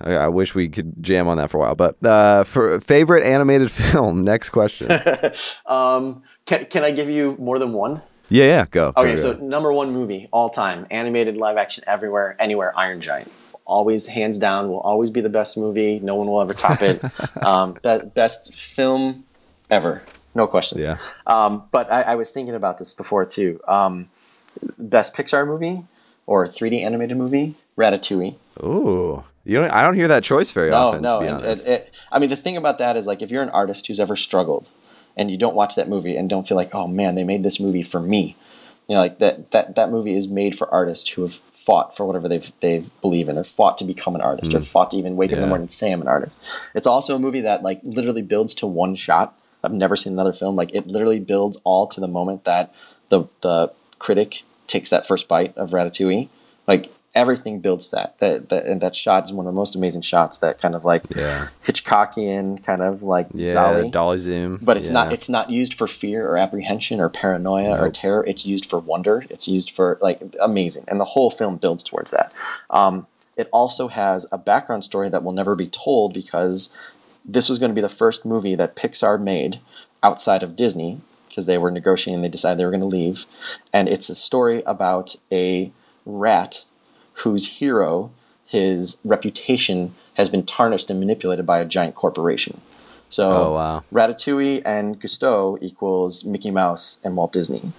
I, I wish we could jam on that for a while, but uh, for favorite animated film. Next question. um, can can I give you more than one? Yeah, yeah, go. Okay, go, so number one movie all time, animated live action everywhere, anywhere, Iron Giant. Always hands down, will always be the best movie. No one will ever top it. um, be- best film ever no question. Yeah. Um, but I, I, was thinking about this before too. Um, best Pixar movie or 3D animated movie? Ratatouille. Ooh. You don't, I don't hear that choice very no, often. No, no. It, it, I mean, the thing about that is like if you're an artist who's ever struggled, and you don't watch that movie and don't feel like, oh man, they made this movie for me. You know, like that that that movie is made for artists who have fought for whatever they've they believe in. They're fought to become an artist, mm. or fought to even wake yeah. up in the morning and say I'm an artist. It's also a movie that like literally builds to one shot I've never seen another film like it. Literally builds all to the moment that the the critic takes that first bite of Ratatouille. Like everything builds that. That, that and that shot is one of the most amazing shots. That kind of like yeah. Hitchcockian kind of like yeah, Zali. dolly zoom. But it's yeah. not. It's not used for fear or apprehension or paranoia nope. or terror. It's used for wonder. It's used for like amazing, and the whole film builds towards that. Um, it also has a background story that will never be told because this was going to be the first movie that Pixar made outside of Disney because they were negotiating and they decided they were going to leave. And it's a story about a rat whose hero his reputation has been tarnished and manipulated by a giant corporation. So oh, wow. ratatouille and Gusteau equals mickey mouse and walt disney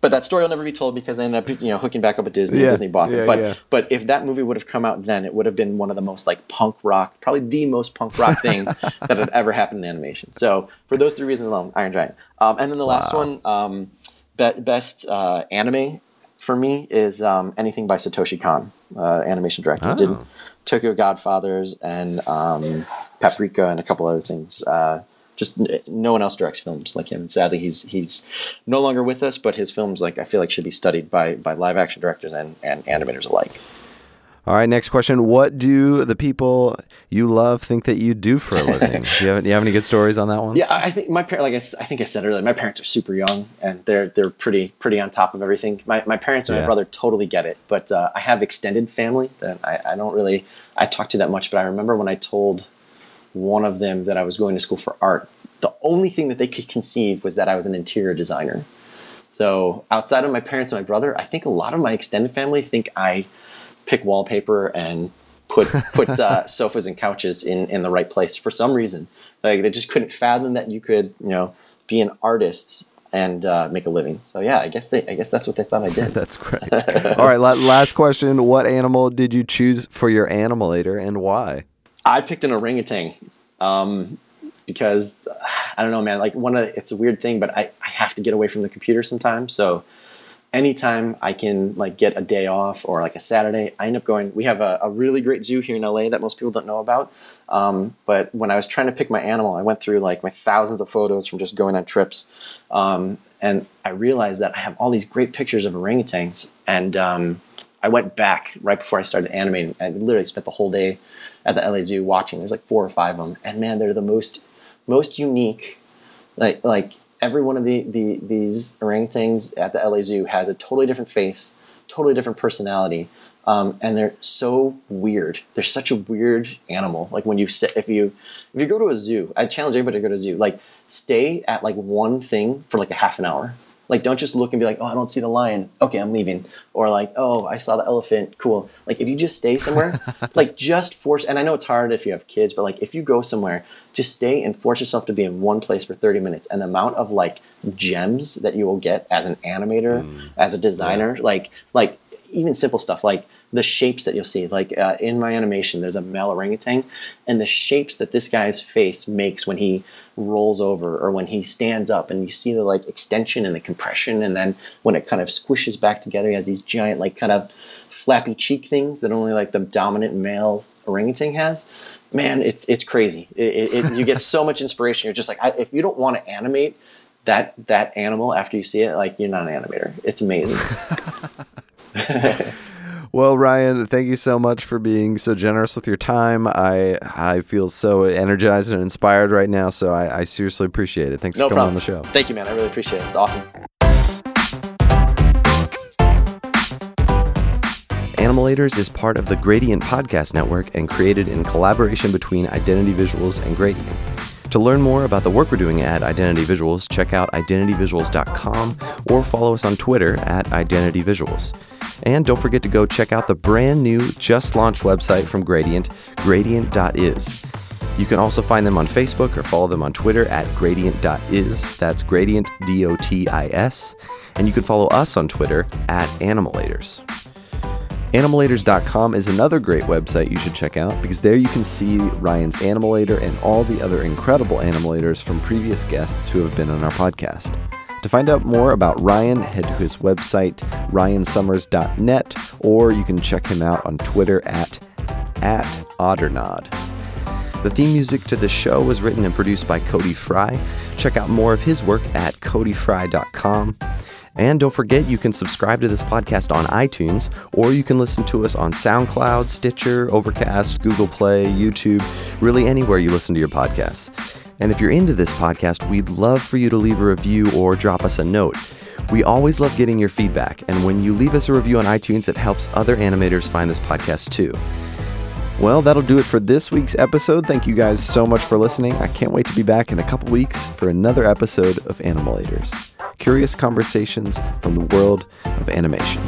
but that story will never be told because they ended up, you know, hooking back up with Disney. Yeah, and Disney bought yeah, them. But yeah. but if that movie would have come out then, it would have been one of the most like punk rock, probably the most punk rock thing that had ever happened in animation. So for those three reasons alone, Iron Giant. Um, and then the last one, um, be- best uh, anime for me is um, anything by Satoshi Kon, uh, animation director. He Did Oh. Tokyo Godfathers and um, Paprika and a couple other things. Uh, just no one else directs films like him, and sadly, he's he's no longer with us. But his films, like I feel like, should be studied by by live action directors and, and animators alike. All right, next question. What do the people you love think that you do for a living? do, you have, do you have any good stories on that one? Yeah, I think my parents, like I, I think I said earlier, my parents are super young and they're they're pretty pretty on top of everything. My, my parents and Yeah. my brother totally get it, but uh, I have extended family that I, I don't really I talk to that much. But I remember when I told one of them that I was going to school for art, the only thing that they could conceive was that I was an interior designer. So outside of my parents and my brother, I think a lot of my extended family think I pick wallpaper and put put uh, sofas and couches in in the right place for some reason. Like they just couldn't fathom that you could you know be an artist and uh, make a living. So yeah, I guess they I guess that's what they thought I did. That's great. All right, last question. What animal did you choose for your animalator and why? I picked an orangutan um, because I don't know, man. Like one of it's a weird thing, but I, I have to get away from the computer sometimes. So anytime I can like get a day off or like a Saturday, I end up going. We have a, a really great zoo here in LA that most people don't know about. Um, but when I was trying to pick my animal, I went through like my thousands of photos from just going on trips, um, and I realized that I have all these great pictures of orangutans, and um, I went back right before I started animating. I literally spent the whole day at the LA Zoo watching. There's like four or five of them, and man, they're the most most unique. Like like every one of the, the these orangutans at the LA Zoo has a totally different face, totally different personality, um, and they're so weird. They're such a weird animal. Like when you sit, if you if you go to a zoo, I challenge anybody to go to a zoo. Like stay at like one thing for like a half an hour. Like don't just look and be like, oh, I don't see the lion. Okay, I'm leaving. Or like, oh, I saw the elephant. Cool. Like if you just stay somewhere, like just force. And I know it's hard if you have kids, but like if you go somewhere, just stay and force yourself to be in one place for 30 minutes. And the amount of like gems that you will get as an animator, mm. as a designer, like like even simple stuff like the shapes that you'll see. Like uh, in my animation, there's a male orangutan, and the shapes that this guy's face makes when he rolls over or when he stands up, and you see the like extension and the compression, and then when it kind of squishes back together, he has these giant like kind of flappy cheek things that only like the dominant male orangutan has. Man, it's it's crazy. It, it, you get so much inspiration. You're just like, I, if you don't want to animate that that animal after you see it, like you're not an animator. It's amazing. Well, Ryan, thank you so much for being so generous with your time. I I feel so energized and inspired right now, so I, I seriously appreciate it. Thanks No for coming problem. on the show. Thank you, man. I really appreciate it. It's awesome. Animalators is part of the Gradient Podcast Network and created in collaboration between Identity Visuals and Gradient. To learn more about the work we're doing at Identity Visuals, check out identityvisuals.com or follow us on Twitter at Identity Visuals. And don't forget to go check out the brand new, just launched website from Gradient, gradient.is. You can also find them on Facebook or follow them on Twitter at gradient.is. That's gradient, D O T I S. And you can follow us on Twitter at Animalators. Animalators.com is another great website you should check out because there you can see Ryan's Animalator and all the other incredible Animalators from previous guests who have been on our podcast. To find out more about Ryan, head to his website, ryansummers.net, or you can check him out on Twitter at, at Oddernod. The theme music to the show was written and produced by Cody Fry. Check out more of his work at codyfry.com. And don't forget, you can subscribe to this podcast on iTunes, or you can listen to us on SoundCloud, Stitcher, Overcast, Google Play, YouTube, really anywhere you listen to your podcasts. And if you're into this podcast, we'd love for you to leave a review or drop us a note. We always love getting your feedback, and when you leave us a review on iTunes, it helps other animators find this podcast too. Well, that'll do it for this week's episode. Thank you guys so much for listening. I can't wait to be back in a couple weeks for another episode of Animalators. Curious conversations from the world of animation.